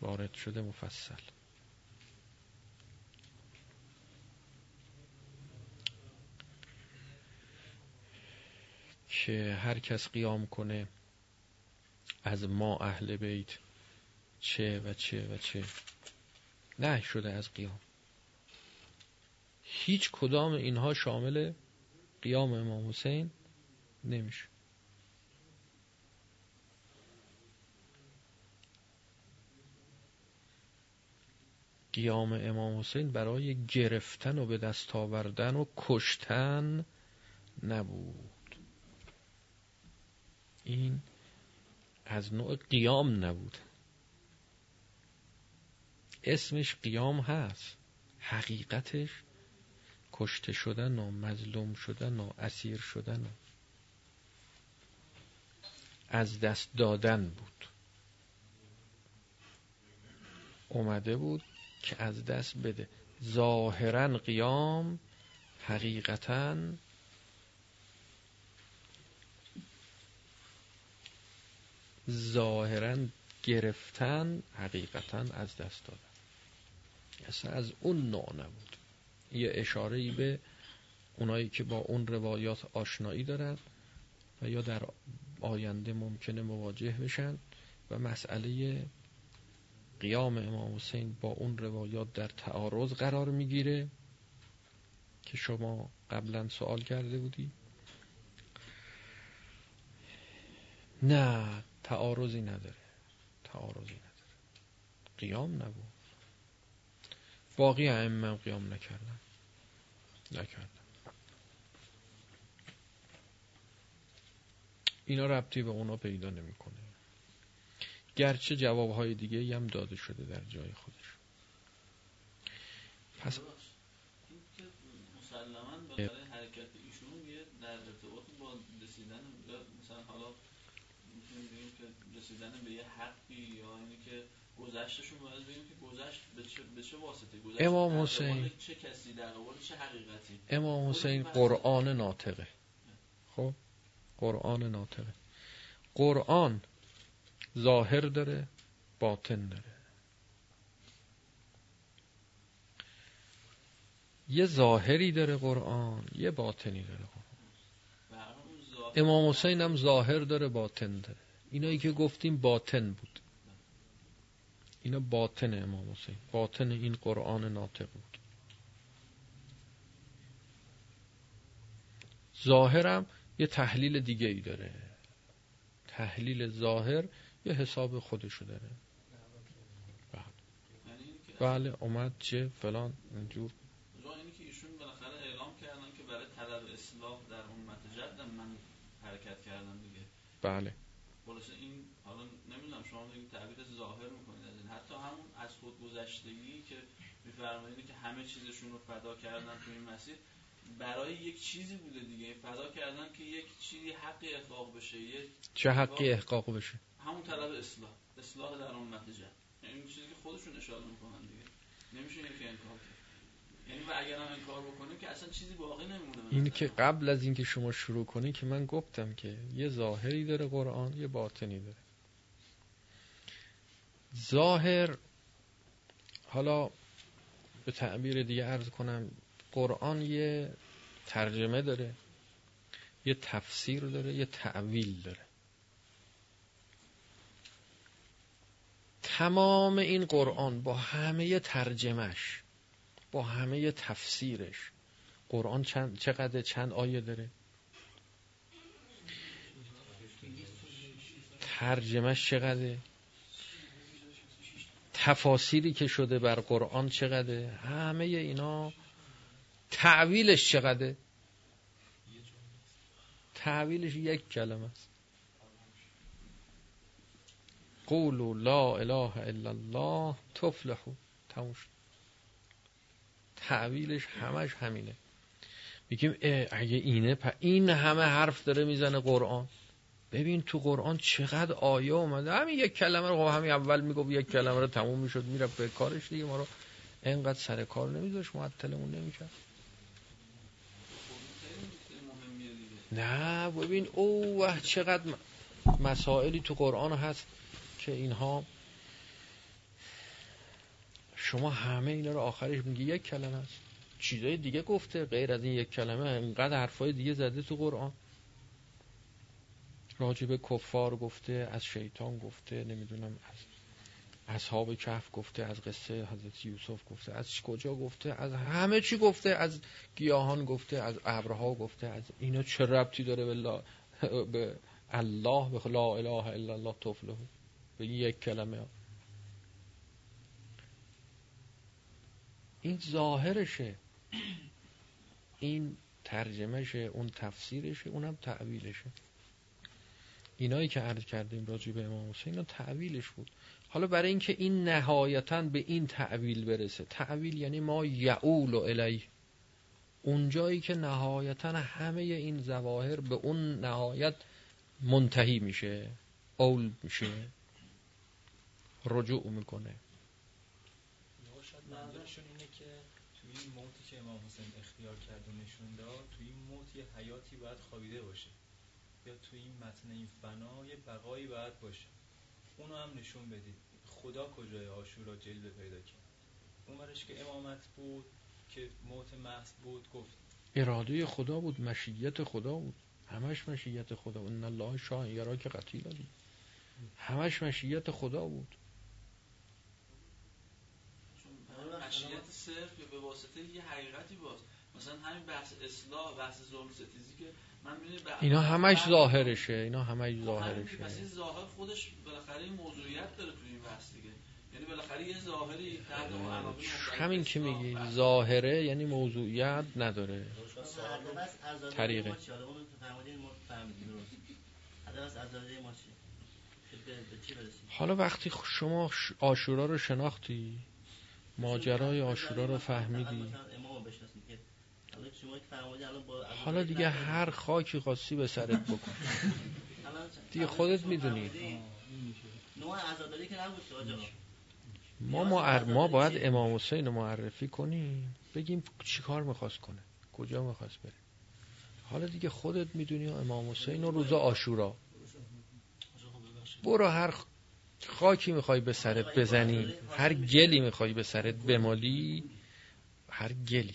وارد شده مفصل. که هر کس قیام کنه از ما اهل بیت چه و چه و چه. نه شده از قیام. هیچ کدام اینها شامل قیام امام حسین نمیشه. قیام امام حسین برای گرفتن و به دست آوردن و کشتن نبود. این از نوع قیام نبود. اسمش قیام هست. حقیقتش کشته شدن و مظلوم شدن و اسیر شدن و از دست دادن بود. اومده بود که از دست بده. ظاهرا قیام حقیقتا ظاهرا گرفتن حقیقتا از دست دادن. اصلا از اون نوع نبود. یه اشاره ای به اونایی که با اون روایات آشنایی دارن و یا در آینده ممکنه مواجه بشن و مسئله قیام امام حسین با اون روایات در تعارض قرار می‌گیره که شما قبلا سوال کرده بودی. نه تعارضی نداره. تعارضی نداره. قیام نبود. باقی ائمه قیام نکردن. نکردن. اینا ربطی به اونا پیدا نمی‌کنه. گرچه جوابهای دیگه هم داده شده در جای خودش. پس مسلما برای حرکت ایشون یه در ارتباط با رسیدن مثلا حالا می‌تونیم بگیم که رسیدن به یه حقی یا اینی که گذشتشون باید بگیم که گذشت به چه, به چه واسطه؟ گذشت امام حسین چه کسی در چه حقیقتی؟ امام حسین قرآن ناطقه. خب؟ قرآن ناطقه. قرآن ظاهر داره باطن داره. یه ظاهری داره قرآن یه باطنی داره قرآن. امام حسین هم ظاهر داره باطن داره. اینایی که گفتیم باطن بود. اینا باطن امام حسین. باطن این قرآن ناطق بود. ظاهرم یه تحلیل دیگه ای داره. تحلیل ظاهر یه حساب خودشو داره. بله. بله اومد چه فلان اینجور. اینی که ایشون بالاخره اعلام کردن که برای طلب اصلاح در امت جد من حرکت کردم دیگه. بله. خلاصه این حالا نمی‌دونم شما این تعبیر ظاهر همون از خود گذشتگی که میفرمایید که همه چیزشون رو فدا کردن تو این مسیر برای یک چیزی بوده دیگه. فدا کردن که یک چیزی حق احقاق بشه یک چه حقی احقاق بشه؟ همون طلب اصلاح اصلاح در اون نتیجه. یعنی چیزی که خودشون اشاره می‌کنن دیگه. نمیشه که انکار کرد. یعنی و اگر هم انکار بکنیم که اصلا چیزی باقی نمیمونه این که قبل از اینکه شما شروع کنید که من گفتم که یه ظاهری داره قرآن یه باطنی داره. ظاهر حالا به تعبیر دیگه عرض کنم قرآن یه ترجمه داره یه تفسیر داره یه تعویل داره. تمام این قرآن با همه ترجمهش با همه تفسیرش قرآن چند چقدر چند آیه داره؟ ترجمهش چقدره؟ تفاسیری که شده بر قرآن چقدره؟ همه اینا تعویلش چقدره؟ تعویلش یک کلمه است. قولوا لا اله الا الله تفلحو تموم تعویلش همش همینه. میگیم اگه اینه این همه حرف داره می‌زنه قرآن. ببین تو قرآن چقدر آیه اومده. همین یک کلمه رو خب همین اول می‌گفت یک کلمه رو تموم می‌شد میره به کارش دیگه. ما رو انقدر سر کار نمیذاش معطلمون نمی‌کرد. نه ببین او چقدر مسائلی تو قرآن هست که اینها شما همه اینا رو آخرش میگی. یک کلمه است چیزای دیگه گفته غیر از این یک کلمه اینقدر حرفای دیگه زده تو قرآن. راجب کفار گفته از شیطان گفته نمی‌دونم از اصحاب کهف گفته از قصه حضرت یوسف گفته از کجا گفته از همه چی گفته از گیاهان گفته از ابرها گفته از اینا چه ربطی داره به, به الله به لا اله الا الله تفله به یک کلمه. این ظاهرشه. این ترجمهشه اون تفسیرشه اونم تعویلشه اینایی که عرض کردیم راجع به امام حسین اینا تعویلش بود. حالا برای اینکه این نهایتا به این تعویل برسه. تعویل یعنی ما یعول و الی اونجایی که نهایتا همه این زواهر به اون نهایت منتهی میشه اول میشه رجوع می‌کنه. اینه که توی این موتی که امام حسین اختیار کرد و نشون توی این حیاتی باید خوابیده باشه. یا توی این متن این فنا یه بقایی باید باشه. اونو هم نشون بدید. خدا کجای آشورا جلوه پیدا کرد. اون که امامت بود که موت محض بود گفت اراده خدا بود مشیت خدا بود. همش مشیت خدا بود. ان الله شاه یرا که قتیل همش مشیت خدا بود. مشیت صرف به واسطه یه حقیقتی باز. مثلا همین بحث اصلاح بحث ظلم ستیزی که اینا همش ظاهرشه اینا همش خب ظاهرشه. پس این ظاهر خودش بالاخره این موضوعیت داره توی این بحث دیگه. یعنی بالاخره یه ظاهری همین که میگی ظاهره یعنی موضوعیت نداره. طریقه. حالا وقتی شما آشورا رو شناختی ماجرای آشورا رو فهمیدی؟ حالا دیگه هر خاکی خاصی به سرت بکن. دیگه خودت می‌دونی. ما معر... ما باید امام حسین رو معرفی کنیم. بگیم چی کار می‌خواست کنه. کجا می‌خواست بره. حالا دیگه خودت می‌دونی امام حسین و روزا آشورا. برو هر خاکی می‌خوای به سرت بزنی هر گلی می‌خوای به سرت بمالی هر گلی.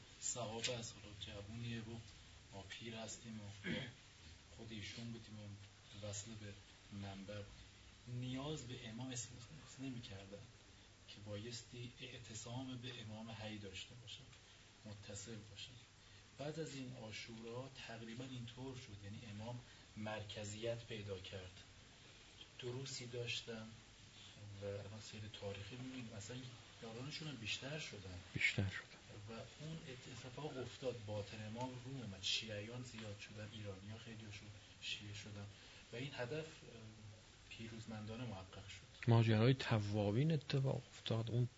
صحابه از حالا جوونیه و ما پیر هستیم و خود ایشون بودیم و وصل به منبر نیاز به امام احساس نمی کردن که بایستی اعتصام به امام حی داشته باشن متصل باشن. بعد از این آشورا تقریبا اینطور شد یعنی امام مرکزیت پیدا کرد. دروسی داشتن و سیر تاریخی می‌بینیم. مثلا یارانشون هم بیشتر شدن. بیشتر. اون اتفاق افتاد. باطن امام رو اومد. شیعیان زیاد شدن. ایرانی ها خیلی شد. شیعه شدن. و این هدف پیروزمندانه محقق شد. ماجرای توابین اتفاق افتاد. اون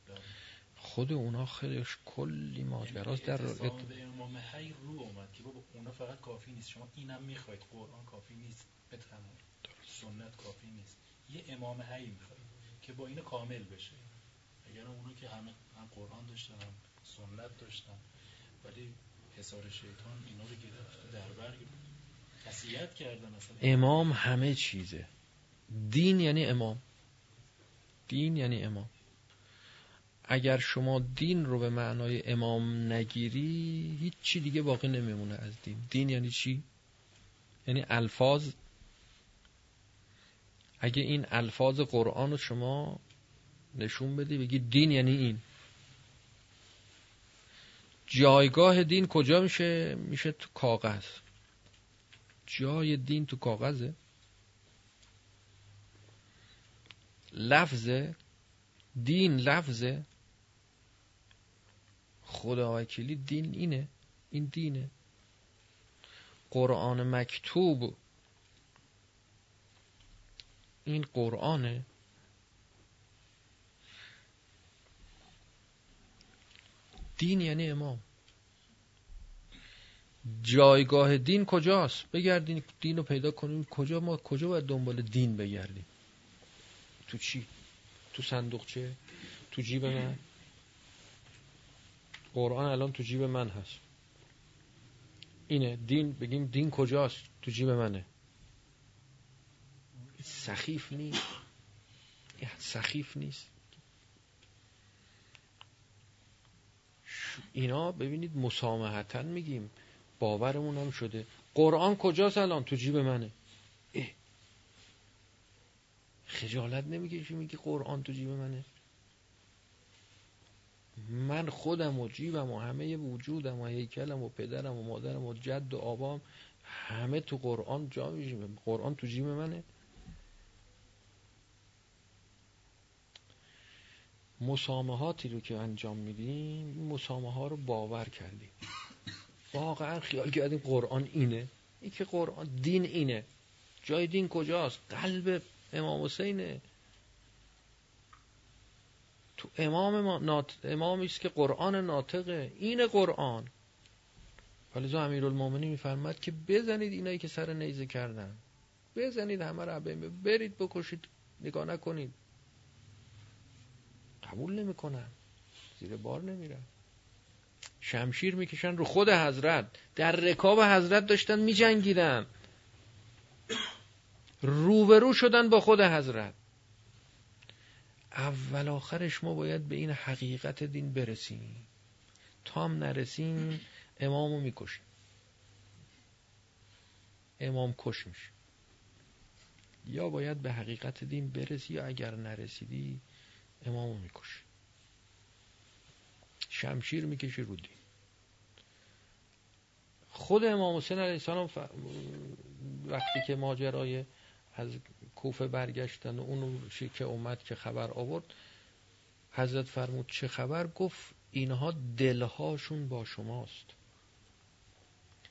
خود اونا خیلیش کلی ماجراست در ات... به امام حی رو اومد که بابا اونا فقط کافی نیست. شما اینم می‌خواید. قرآن کافی نیست. به سنت کافی نیست. یه امام حی می‌خواید که با این کامل بشه. اگر اونا که همه هم قرآن داشتن هم سنت داشتن. ولی حسار شیطان اینا رو در بر کرده مثلا امام همه چیزه. دین یعنی امام. دین یعنی امام. اگر شما دین رو به معنای امام نگیری هیچ چی دیگه باقی نمیمونه از دین. دین یعنی چی؟ یعنی الفاظ. اگه این الفاظ قرآن رو شما نشون بدی بگی دین یعنی این. جایگاه دین کجا میشه؟ میشه تو کاغذ. جای دین تو کاغذه. لفظه. دین لفظه. خدا وکیلی دین اینه. این دینه. قرآن مکتوب. این قرآنه. دین یعنی امام. جایگاه دین کجاست؟ بگردین دین رو پیدا کنیم کجا ما کجا باید دنبال دین بگردیم؟ تو چی؟ تو صندوقچه تو جیب من؟ قرآن الان تو جیب من هست. اینه. دین بگیم دین کجاست؟ تو جیب منه. سخیف نیست. سخیف نیست. اینا ببینید مسامحتا میگیم باورمون هم شده. قرآن کجاست الان؟ تو جیب منه. اه. خجالت نمی‌کشی میگی قرآن تو جیب منه؟ من خودم و جیبم و همه وجودم و هیکلم و پدرم و مادرم و جد و آبام همه تو قرآن جا میشیم قرآن تو جیب منه؟ مسامحاتی رو که انجام میدیم این مسامه ها رو باور کردیم. واقعا خیال کردیم قرآن اینه. این که قرآن دین اینه. جای دین کجاست؟ قلب امام حسینه. تو امام ما نات... امامی است که قرآن ناطقه. این قرآن. ولی امیرالمومنین میفرماد که بزنید اینایی که سر نیزه کردن. بزنید همه رو برید بکشید. نگاه نکنید. قبول نمی‌کنن. زیر بار نمیرن. شمشیر می‌کشن رو خود حضرت. در رکاب حضرت داشتن میجنگیدن. روبرو شدن با خود حضرت. اول آخرش ما باید به این حقیقت دین برسیم. تا هم نرسیم امامو می‌کشیم. امام کش میشه. یا باید به حقیقت دین برسی یا اگر نرسیدی امامو می‌کشی شمشیر می‌کشی رو دین. خود امام حسین علیه السلام وقتی که ماجرای از کوفه برگشتن و اون که اومد که خبر آورد حضرت فرمود چه خبر؟ گفت اینها دلهاشون با شماست.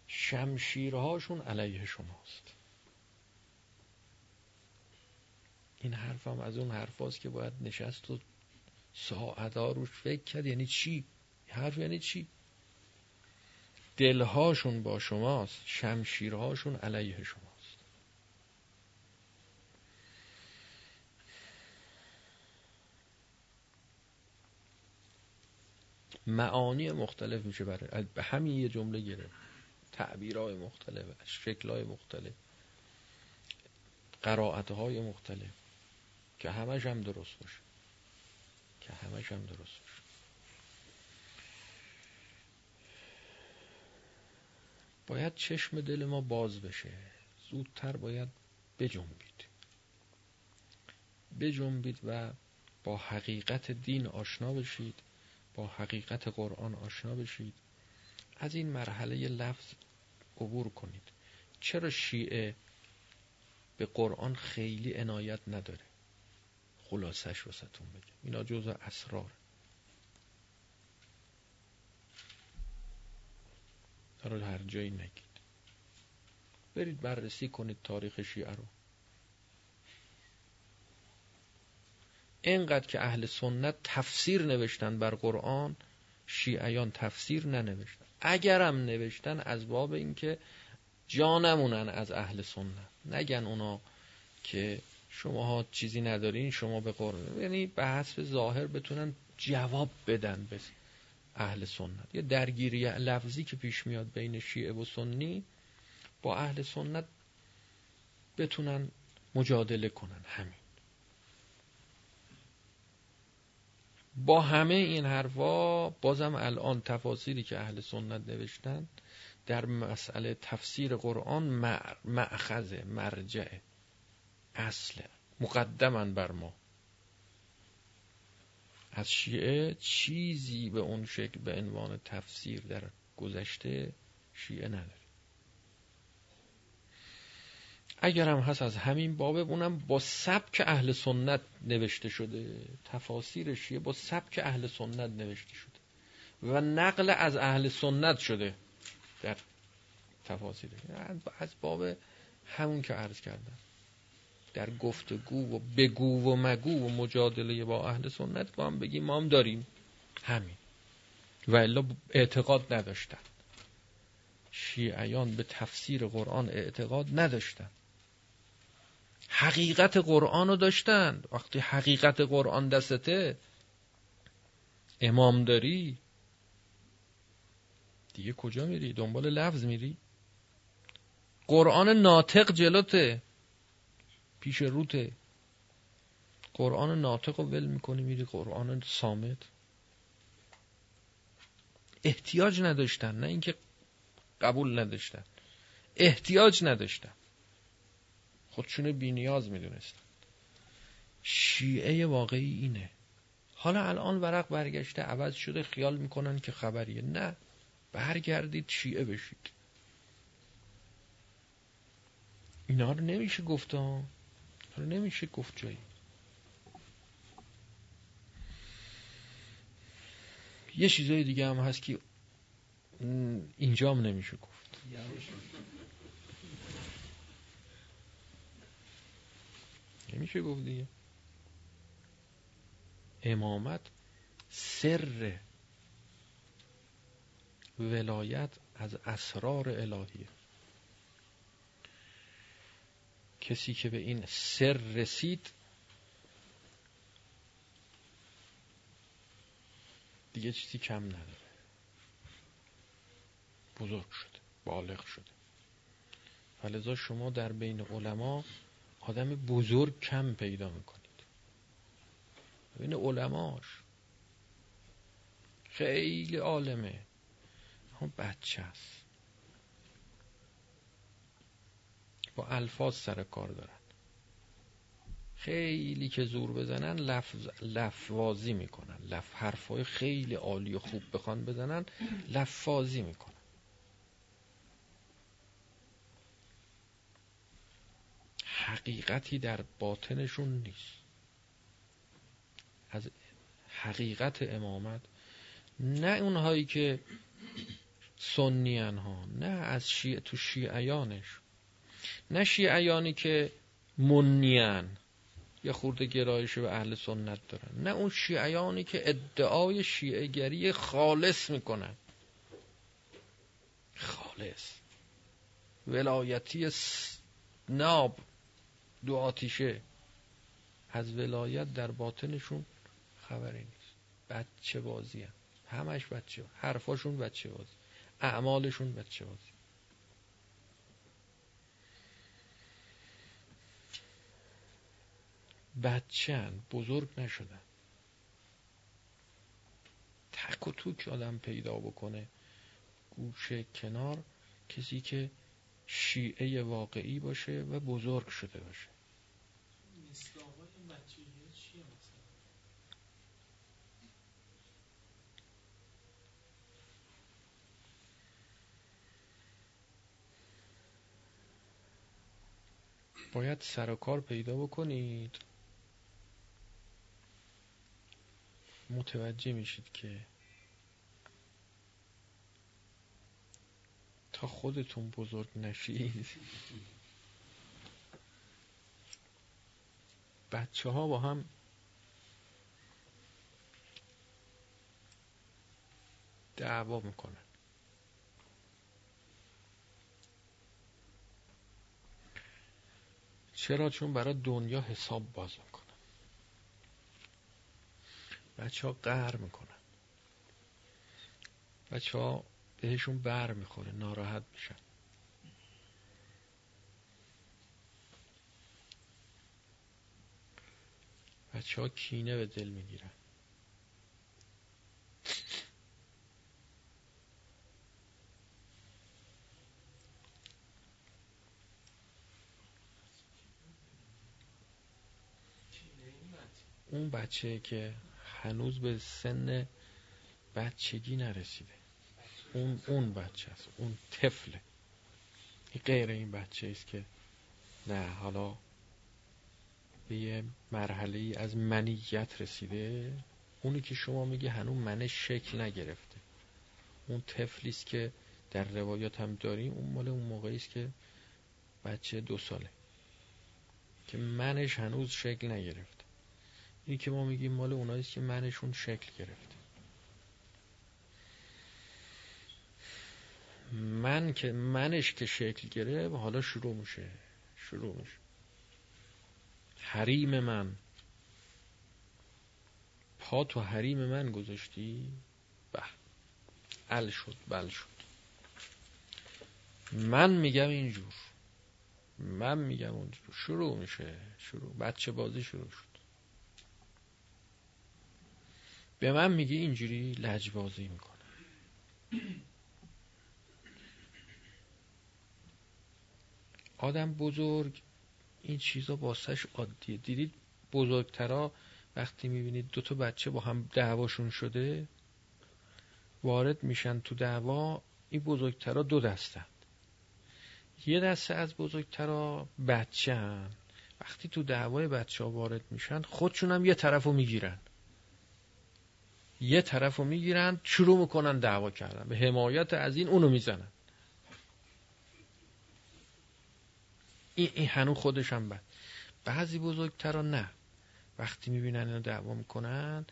شمشیرهاشون علیه شماست. این حرفم از اون حرفاست که باید نشست و ساعتا روش فکر کرد. یعنی چی؟ حرف یعنی چی؟ دلهاشون با شماست شمشیرهاشون علیه شماست. معانی مختلف میشه برای به همین یه جمله گرفت تعبیرهای مختلف شکلهای مختلف قرائتهای مختلف. که همش هم درست باشه. که همش هم درست باشه. باید چشم دل ما باز بشه. زودتر باید بجنبید. بجنبید و با حقیقت دین آشنا بشید. با حقیقت قرآن آشنا بشید. از این مرحله لفظ عبور کنید. چرا شیعه به قرآن خیلی عنایت نداره؟ خلاصش واسهتون بگم. اینا جزء اسرار. رو هر جایی نگید. برید بررسی کنید تاریخ شیعه رو. اینقدر که اهل سنت تفسیر نوشتن بر قرآن شیعیان تفسیر ننوشتن. اگرم نوشتن از باب اینکه جا نمونن از اهل سنت. نگن اونا که شماها چیزی ندارین شما به قرآن یعنی به حسب ظاهر بتونن جواب بدن به اهل سنت. یه درگیری لفظی که پیش میاد بین شیعه و سنی با اهل سنت بتونن مجادله کنن. همین. با همه این حرفا بازم الان تفاصیلی که اهل سنت نوشتن در مسئله تفسیر قرآن معخذ مرجع اصل مقدما بر ما. از شیعه چیزی به اون شکل به عنوان تفسیر در گذشته شیعه نداره اگرم هست از همین بابه اونم با سبک اهل سنت نوشته شده. تفاسیر شیعه با سبک اهل سنت نوشته شده. و نقل از اهل سنت شده در تفاسیر. از باب همون که عرض کردم. در گفتگو و بگو و مگو و مجادله با اهل سنت با هم بگیم ما هم داریم. همین. و الا اعتقاد نداشتن. شیعیان به تفسیر قرآن اعتقاد نداشتن. حقیقت قرآن رو داشتن. وقتی حقیقت قرآن دستته امام داری دیگه کجا میری؟ دنبال لفظ میری. قرآن ناطق جلوته. پیش روته قرآن ناطق رو ول می‌کنی میری قرآن سامت احتیاج نداشتن نه اینکه قبول نداشتن احتیاج نداشتن. خودشون بی نیاز می‌دونستن. شیعه واقعی اینه. حالا الان ورق برگشته عوض شده خیال می‌کنن که خبریه. نه برگردید شیعه بشید. اینا رو نمیشه گفت رو نمیشه گفت جایی یه چیزای دیگه هم هست که اینجا هم نمیشه گفت نمیشه گفت دیگه امامت سر ولایت از اسرار الهیه کسی که به این سر رسید دیگه چیزی کم نداره. بزرگ شده بالغ شده. فلذا شما در بین علما آدم بزرگ کم پیدا می‌کنید. ببین علماش خیلی عالمه. هم بچه است. با الفاظ سر کار دارن. خیلی که زور بزنن لفظ لفظازی می‌کنن. لف حرفای خیلی عالی و خوب بخوان بزنن لفظازی می‌کنن. حقیقتی در باطنشون نیست. از حقیقت امامت نه اونهایی که سنیان ها نه از شیع تو شیعیانش. نه شیعیانی که منیان یا خورده گرایش به اهل سنت دارن نه اون شیعیانی که ادعای شیعهگری خالص می‌کنن. خالص. ولایتی ناب دو آتیشه. از ولایت در باطنشون خبری نیست. بچه بازی هم. همش بچه حرفاشون بچه بازی اعمالشون بچه بازی بچه بزرگ نشدن. تک و توک آدم پیدا بکنه. گوشه کنار کسی که شیعه واقعی باشه و بزرگ شده باشه. باید سر و کار پیدا بکنید. متوجه میشید که تا خودتون بزرگ نشید بچه ها با هم دعوا می‌کنن. چرا؟ چون برای دنیا حساب باز می‌کنن بچه ها قهر می‌کنن. بچه ها بهشون بر می‌خوره ناراحت میشن. بچه ها کینه به دل می‌گیرن. اون بچه که هنوز به سن بچگی نرسیده. اون اون بچه است. اون طفله. غیر این بچه است که نه حالا به یه مرحله ای از منیت رسیده. اونی که شما میگه هنوز منش شکل نگرفته. اون طفلی است که در روایات هم داریم. اون مال اون موقعی است که بچه دو ساله. که منش هنوز شکل نگرفته. این که ما میگیم مال اونایی که منشون شکل گرفته. من که منش که شکل گرفت حالا شروع میشه. شروع میشه. حریم من. پا تو حریم من گذاشتی؟ به ال شد بل شد. من میگم اینجور. من میگم اونجور. شروع میشه. شروع. بچه بازی شروع شد. به من میگی اینجوری لجبازی می‌کنه. آدم بزرگ این چیزا باسش عادیه. دیدید بزرگترا وقتی می‌بینید دو تا بچه با هم دعواشون شده وارد میشن تو دعوا این بزرگترا دو دستند یه دسته از بزرگترا بچه هن. وقتی تو دعوای بچه ها وارد میشن خودشون هم یه طرف رو می‌گیرن. یه طرف رو می‌گیرن شروع می‌کنن دعوا کردن. به حمایت از این اونو می‌زنن. این, این هنو خودش هم بد. بعضی بزرگترا نه. وقتی می‌بینن اینو دعوا می‌کنن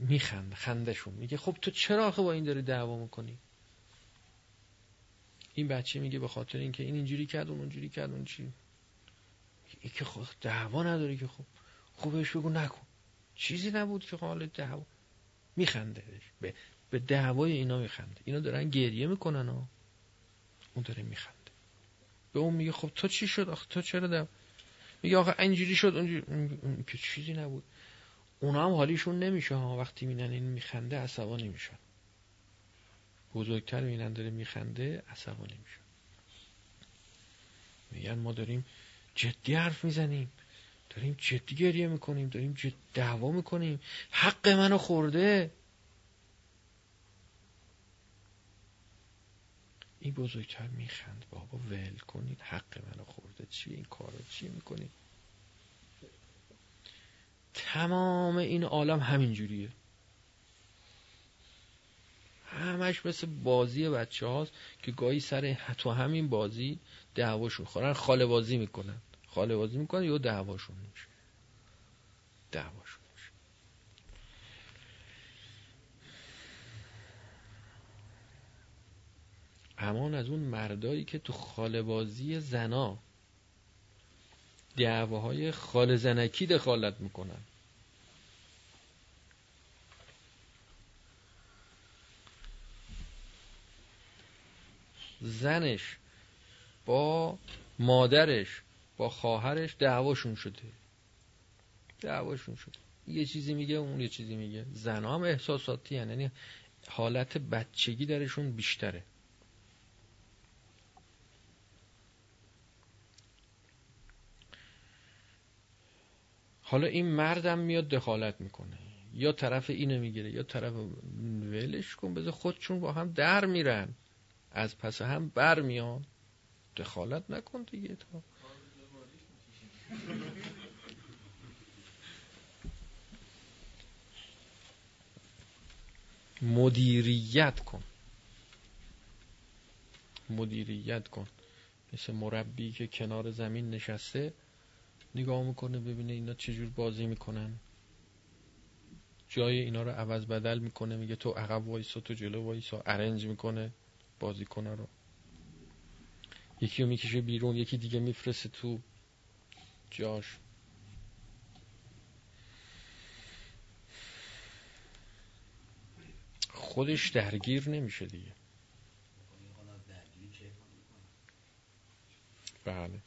میخند خندشون میگه خب تو چرا آخه با این داری دعوا می‌کنی؟ این بچه میگه به خاطر اینکه این اینجوری کرد اون اونجوری کرد اون چی؟ ای که خب دعوا نداری که خب. خوبش بگو نکن. چیزی نبود که حال دعوا. میخنده. به, به دعوای اینا میخنده. اینا دارن گریه می‌کنن ها اون داره میخنده. به اون میگه خب تو چی شد آخه؟ تو چرا دم میگه آخه اینجوری شد اونجوری که چیزی نبود. اونا هم حالیشون نمیشه ها. وقتی مینن این میخنده عصبانی میشن. بزرگتر مینن داره میخنده عصبانی میشن. میگن ما داریم جدی حرف می‌زنیم. داریم جدی گریه می‌کنیم داریم جدی دعوا می‌کنیم. حق منو خورده. این بزرگتر میخند. بابا ول کنید. حق منو خورده چی این کارو چی می‌کنید؟ تمام این عالم همین جوریه همش مثل بازی بچه هاست که گاهی سر تو همین بازی دعواشون خورن خاله بازی می‌کنن. خاله بازی می‌کنن یا دعواشون میشه؟ دعواشون میشه. امان از اون مردایی که تو خالبازی زنا دعواهای خال زنکی دخالت می‌کنن. زنش با مادرش با خواهرش دعواشون شده. دعواشون شده. یه چیزی میگه اون یه چیزی میگه. زن هم احساساتی. یعنی حالت بچگی درشون بیشتره. حالا این مردم میاد دخالت می‌کنه. یا طرف اینو می‌گیره یا طرف ولش کن بذار خودشون با هم در میرن. از پس هم بر میان دخالت نکن دیگه تا. مدیریت کن. مدیریت کن. مثل مربی که کنار زمین نشسته نگاه می‌کنه ببینه اینا چجور بازی می‌کنن. جای اینا رو عوض بدل می‌کنه میگه تو عقب وایسا تو جلو وایسا ارنج می‌کنه بازی کنه رو. یکی رو می‌کشه بیرون یکی دیگه میفرسته تو جاش. خودش درگیر نمیشه دیگه. بله.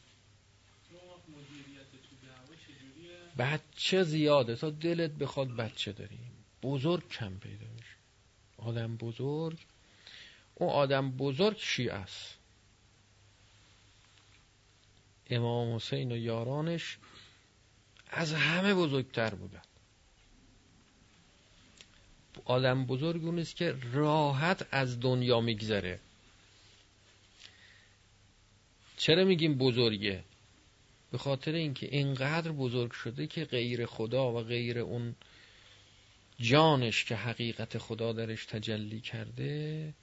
بچه زیاده. تا دلت بخواد بچه داریم بزرگ کم پیدا میشه. آدم بزرگ. اون آدم بزرگ شیعه است. امام حسین و یارانش از همه بزرگتر بودن. آدم بزرگ است که راحت از دنیا میگذره. چرا میگیم بزرگه؟ به خاطر اینکه اینقدر بزرگ شده که غیر خدا و غیر اون جانش که حقیقت خدا درش تجلی کرده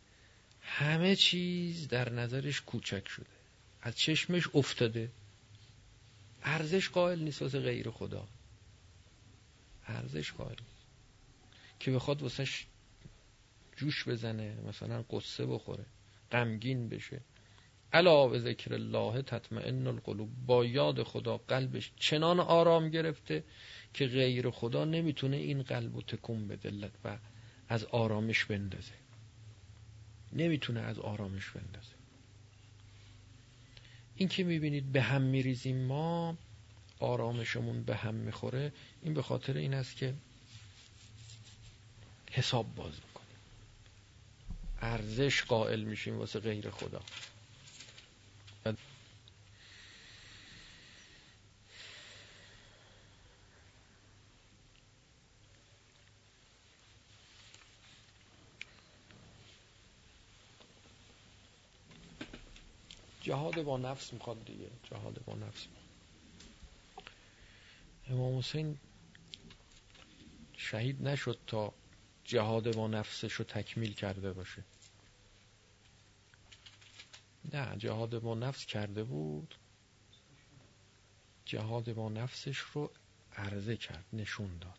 همه چیز در نظرش کوچک شده. از چشمش افتاده. ارزش قائل نیست واسه غیر خدا. ارزش قائل که بخواد واسهش جوش بزنه مثلا قصه بخوره غمگین بشه. علا به ذکر الله تطمئن القلوب. با یاد خدا قلبش چنان آرام گرفته که غیر خدا نمی‌تونه این قلب و تکون بده و از آرامش بندازه. نمی‌تونه از آرامش بندازه. این که می‌بینید به هم میریزیم ما آرامشمون به هم می‌خوره این به خاطر این است که حساب باز می‌کنیم. ارزش قائل میشیم واسه غیر خدا. جهاد با نفس می‌خواد دیگه. جهاد با نفس. امام حسین شهید نشد تا جهاد با نفسش رو تکمیل کرده باشه. نه جهاد با نفس کرده بود. جهاد با نفسش رو عرضه کرد نشون داد.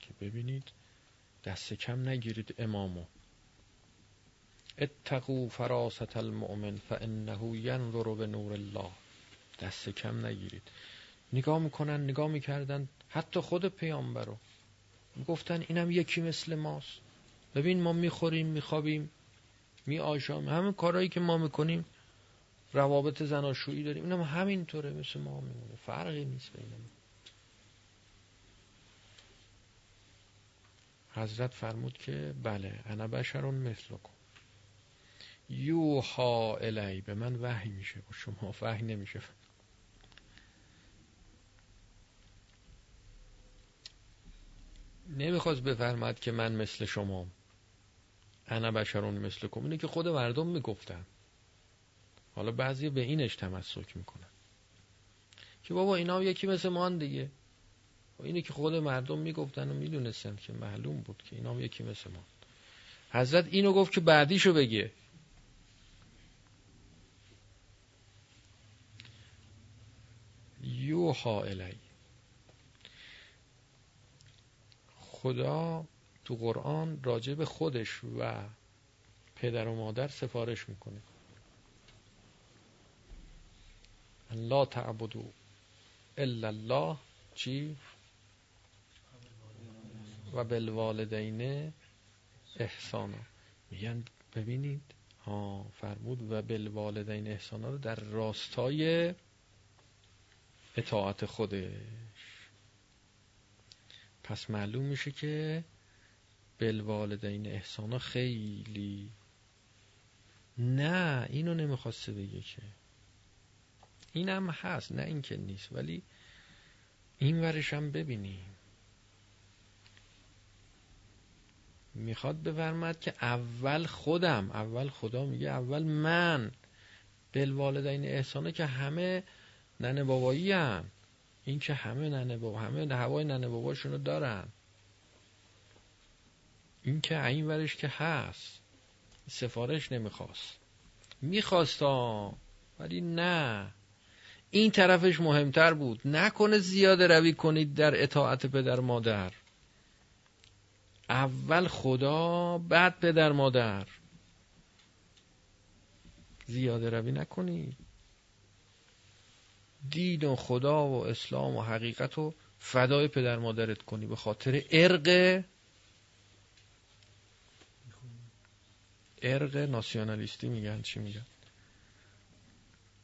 که ببینید دست کم نگیرید امامو. اتقو فراست المؤمن فانه ینظر به نور الله. دست کم نگیرید. نگاه می‌کنن نگاه می‌کردن حتی خود پیامبر رو گفتن اینم یکی مثل ماست. ببین ما می‌خوریم میخوابیم می آشام همه کارهایی که ما می‌کنیم روابط زناشویی داریم. اینم همینطوره مثل ما میمونه. فرقی نیست بین حضرت فرمود که بله انا بشرون مثلکم. یوها الی به من وحی میشه با شما وحی نمیشه. نمی‌خواست بفرماد که من مثل شما انا بشرون مثل کم. اینه که خود مردم می‌گفتن. حالا بعضی به اینش تمسک می‌کنن. که بابا اینا یکی مثل ما دیگه. و اینه که خود مردم می‌گفتن و می‌دونستن که معلوم بود که اینا یکی مثل ما. حضرت اینو گفت که بعدیشو بگه. یوها الی. خدا تو قرآن راجع به خودش و پدر و مادر سفارش می‌کنه. لا تعبدو الا الله چی؟ و بالوالدین احسانا. میگن ببینید ها فرمود و بالوالدین احسانا رو در راستای اطاعت خودش. پس معلوم میشه که بالوالدین احسانا خیلی نه اینو نمی‌خواسته بگه که. اینم هست نه اینکه نیست ولی این ورش هم ببینیم. می‌خواد بفرماد که اول خودم اول خدا میگه اول من بالوالدین احسانه که همه ننه بابایی هم. این که همه ننه بابا همه هوای ننه باباشونو دارن. این که این ورش که هست. سفارش نمی‌خواست. میخواستا ولی نه. این طرفش مهمتر بود. نکنه زیاده روی کنید در اطاعت پدر مادر. اول خدا بعد پدر مادر. زیاده روی نکنید. دین و خدا و اسلام و حقیقت و فدای پدر مادرت کنی به خاطر ارق ارق ناسیونالیستی میگن چی میگن؟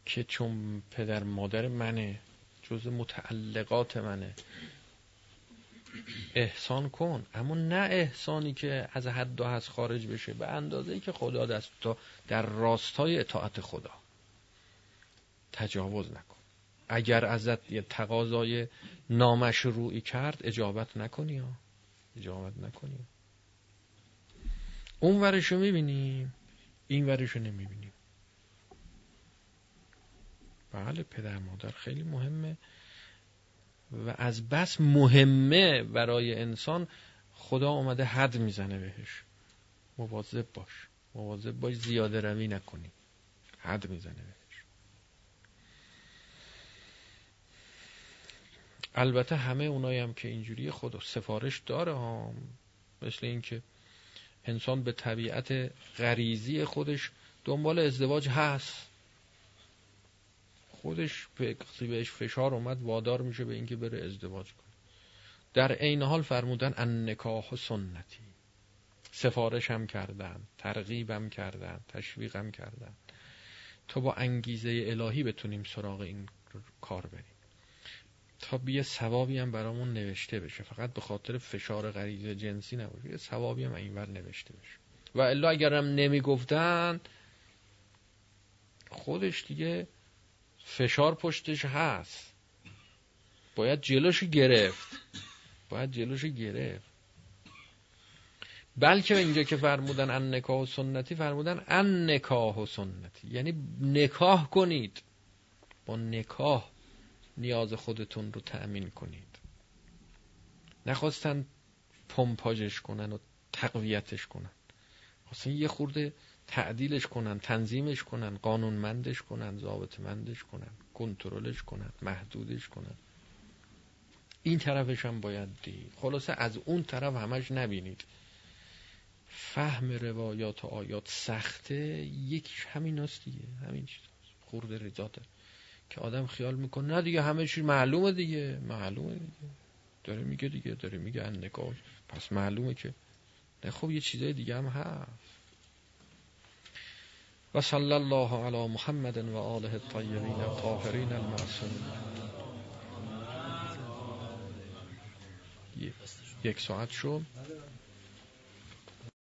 که چون پدر مادر منه جز متعلقات منه. احسان کن. اما نه احسانی که از حد و از خارج بشه به اندازه ای که خدا دست در راستای اطاعت خدا تجاوز نکن. اگر ازت یه تقاضای نامشروعی کرد اجابت نکنی اجابت نکنی. اون ورشو می‌بینیم این ورشو نمی‌بینیم. بله پدر مادر خیلی مهمه. و از بس مهمه برای انسان خدا اومده حد می‌زنه بهش. مواظب باش. مواظب باش زیاده روی نکنی. حد می‌زنه بهش. البته همه اونایی هم که اینجوری خود سفارش داره ها مثل اینکه انسان به طبیعت غریزی خودش دنبال ازدواج هست. خودش بهش فشار اومد وادار میشه به اینکه بره ازدواج کنه. در عین حال فرمودن ان نکاح سنتی. سفارش هم کردن ترغیب هم کردن تشویق هم کردن. تا با انگیزه الهی بتونیم سراغ این کار بریم. تا بیه ثوابی هم برامون نوشته بشه. فقط به خاطر فشار غریزه جنسی نباشه. یه ثوابی هم اینور نوشته بشه. و الا اگرم نمی‌گفتن خودش دیگه فشار پشتش هست. باید جلوش گرفت. باید جلوش گرفت. بلکه اینجا که فرمودن ان نکاح و سنتی فرمودن ان نکاح و سنتی. یعنی نکاح کنید. با نکاح. نیاز خودتون رو تأمین کنید. نخواستن پمپاژش کنن و تقویتش کنن. خواستن یه خورده تعدیلش کنن تنظیمش کنن قانونمندش کنن ضابطمندش کنن کنترلش کنن محدودش کنن. این طرفش هم باید دید. خلاصه از اون طرف همش نبینید. فهم روایات و آیات سخته یکیش همین هست دیگه همین چیز. خورده رضاته که آدم خیال می‌کنه. نه دیگه همه چیز معلومه دیگه. معلومه دیگه. داره میگه دیگه داره میگه. نگاه. پس معلومه که نه خب یه چیزای دیگه هم هست. و صلی الله علی محمد و آله الطیبین الطاهرین المعصومین. یک ساعت شد.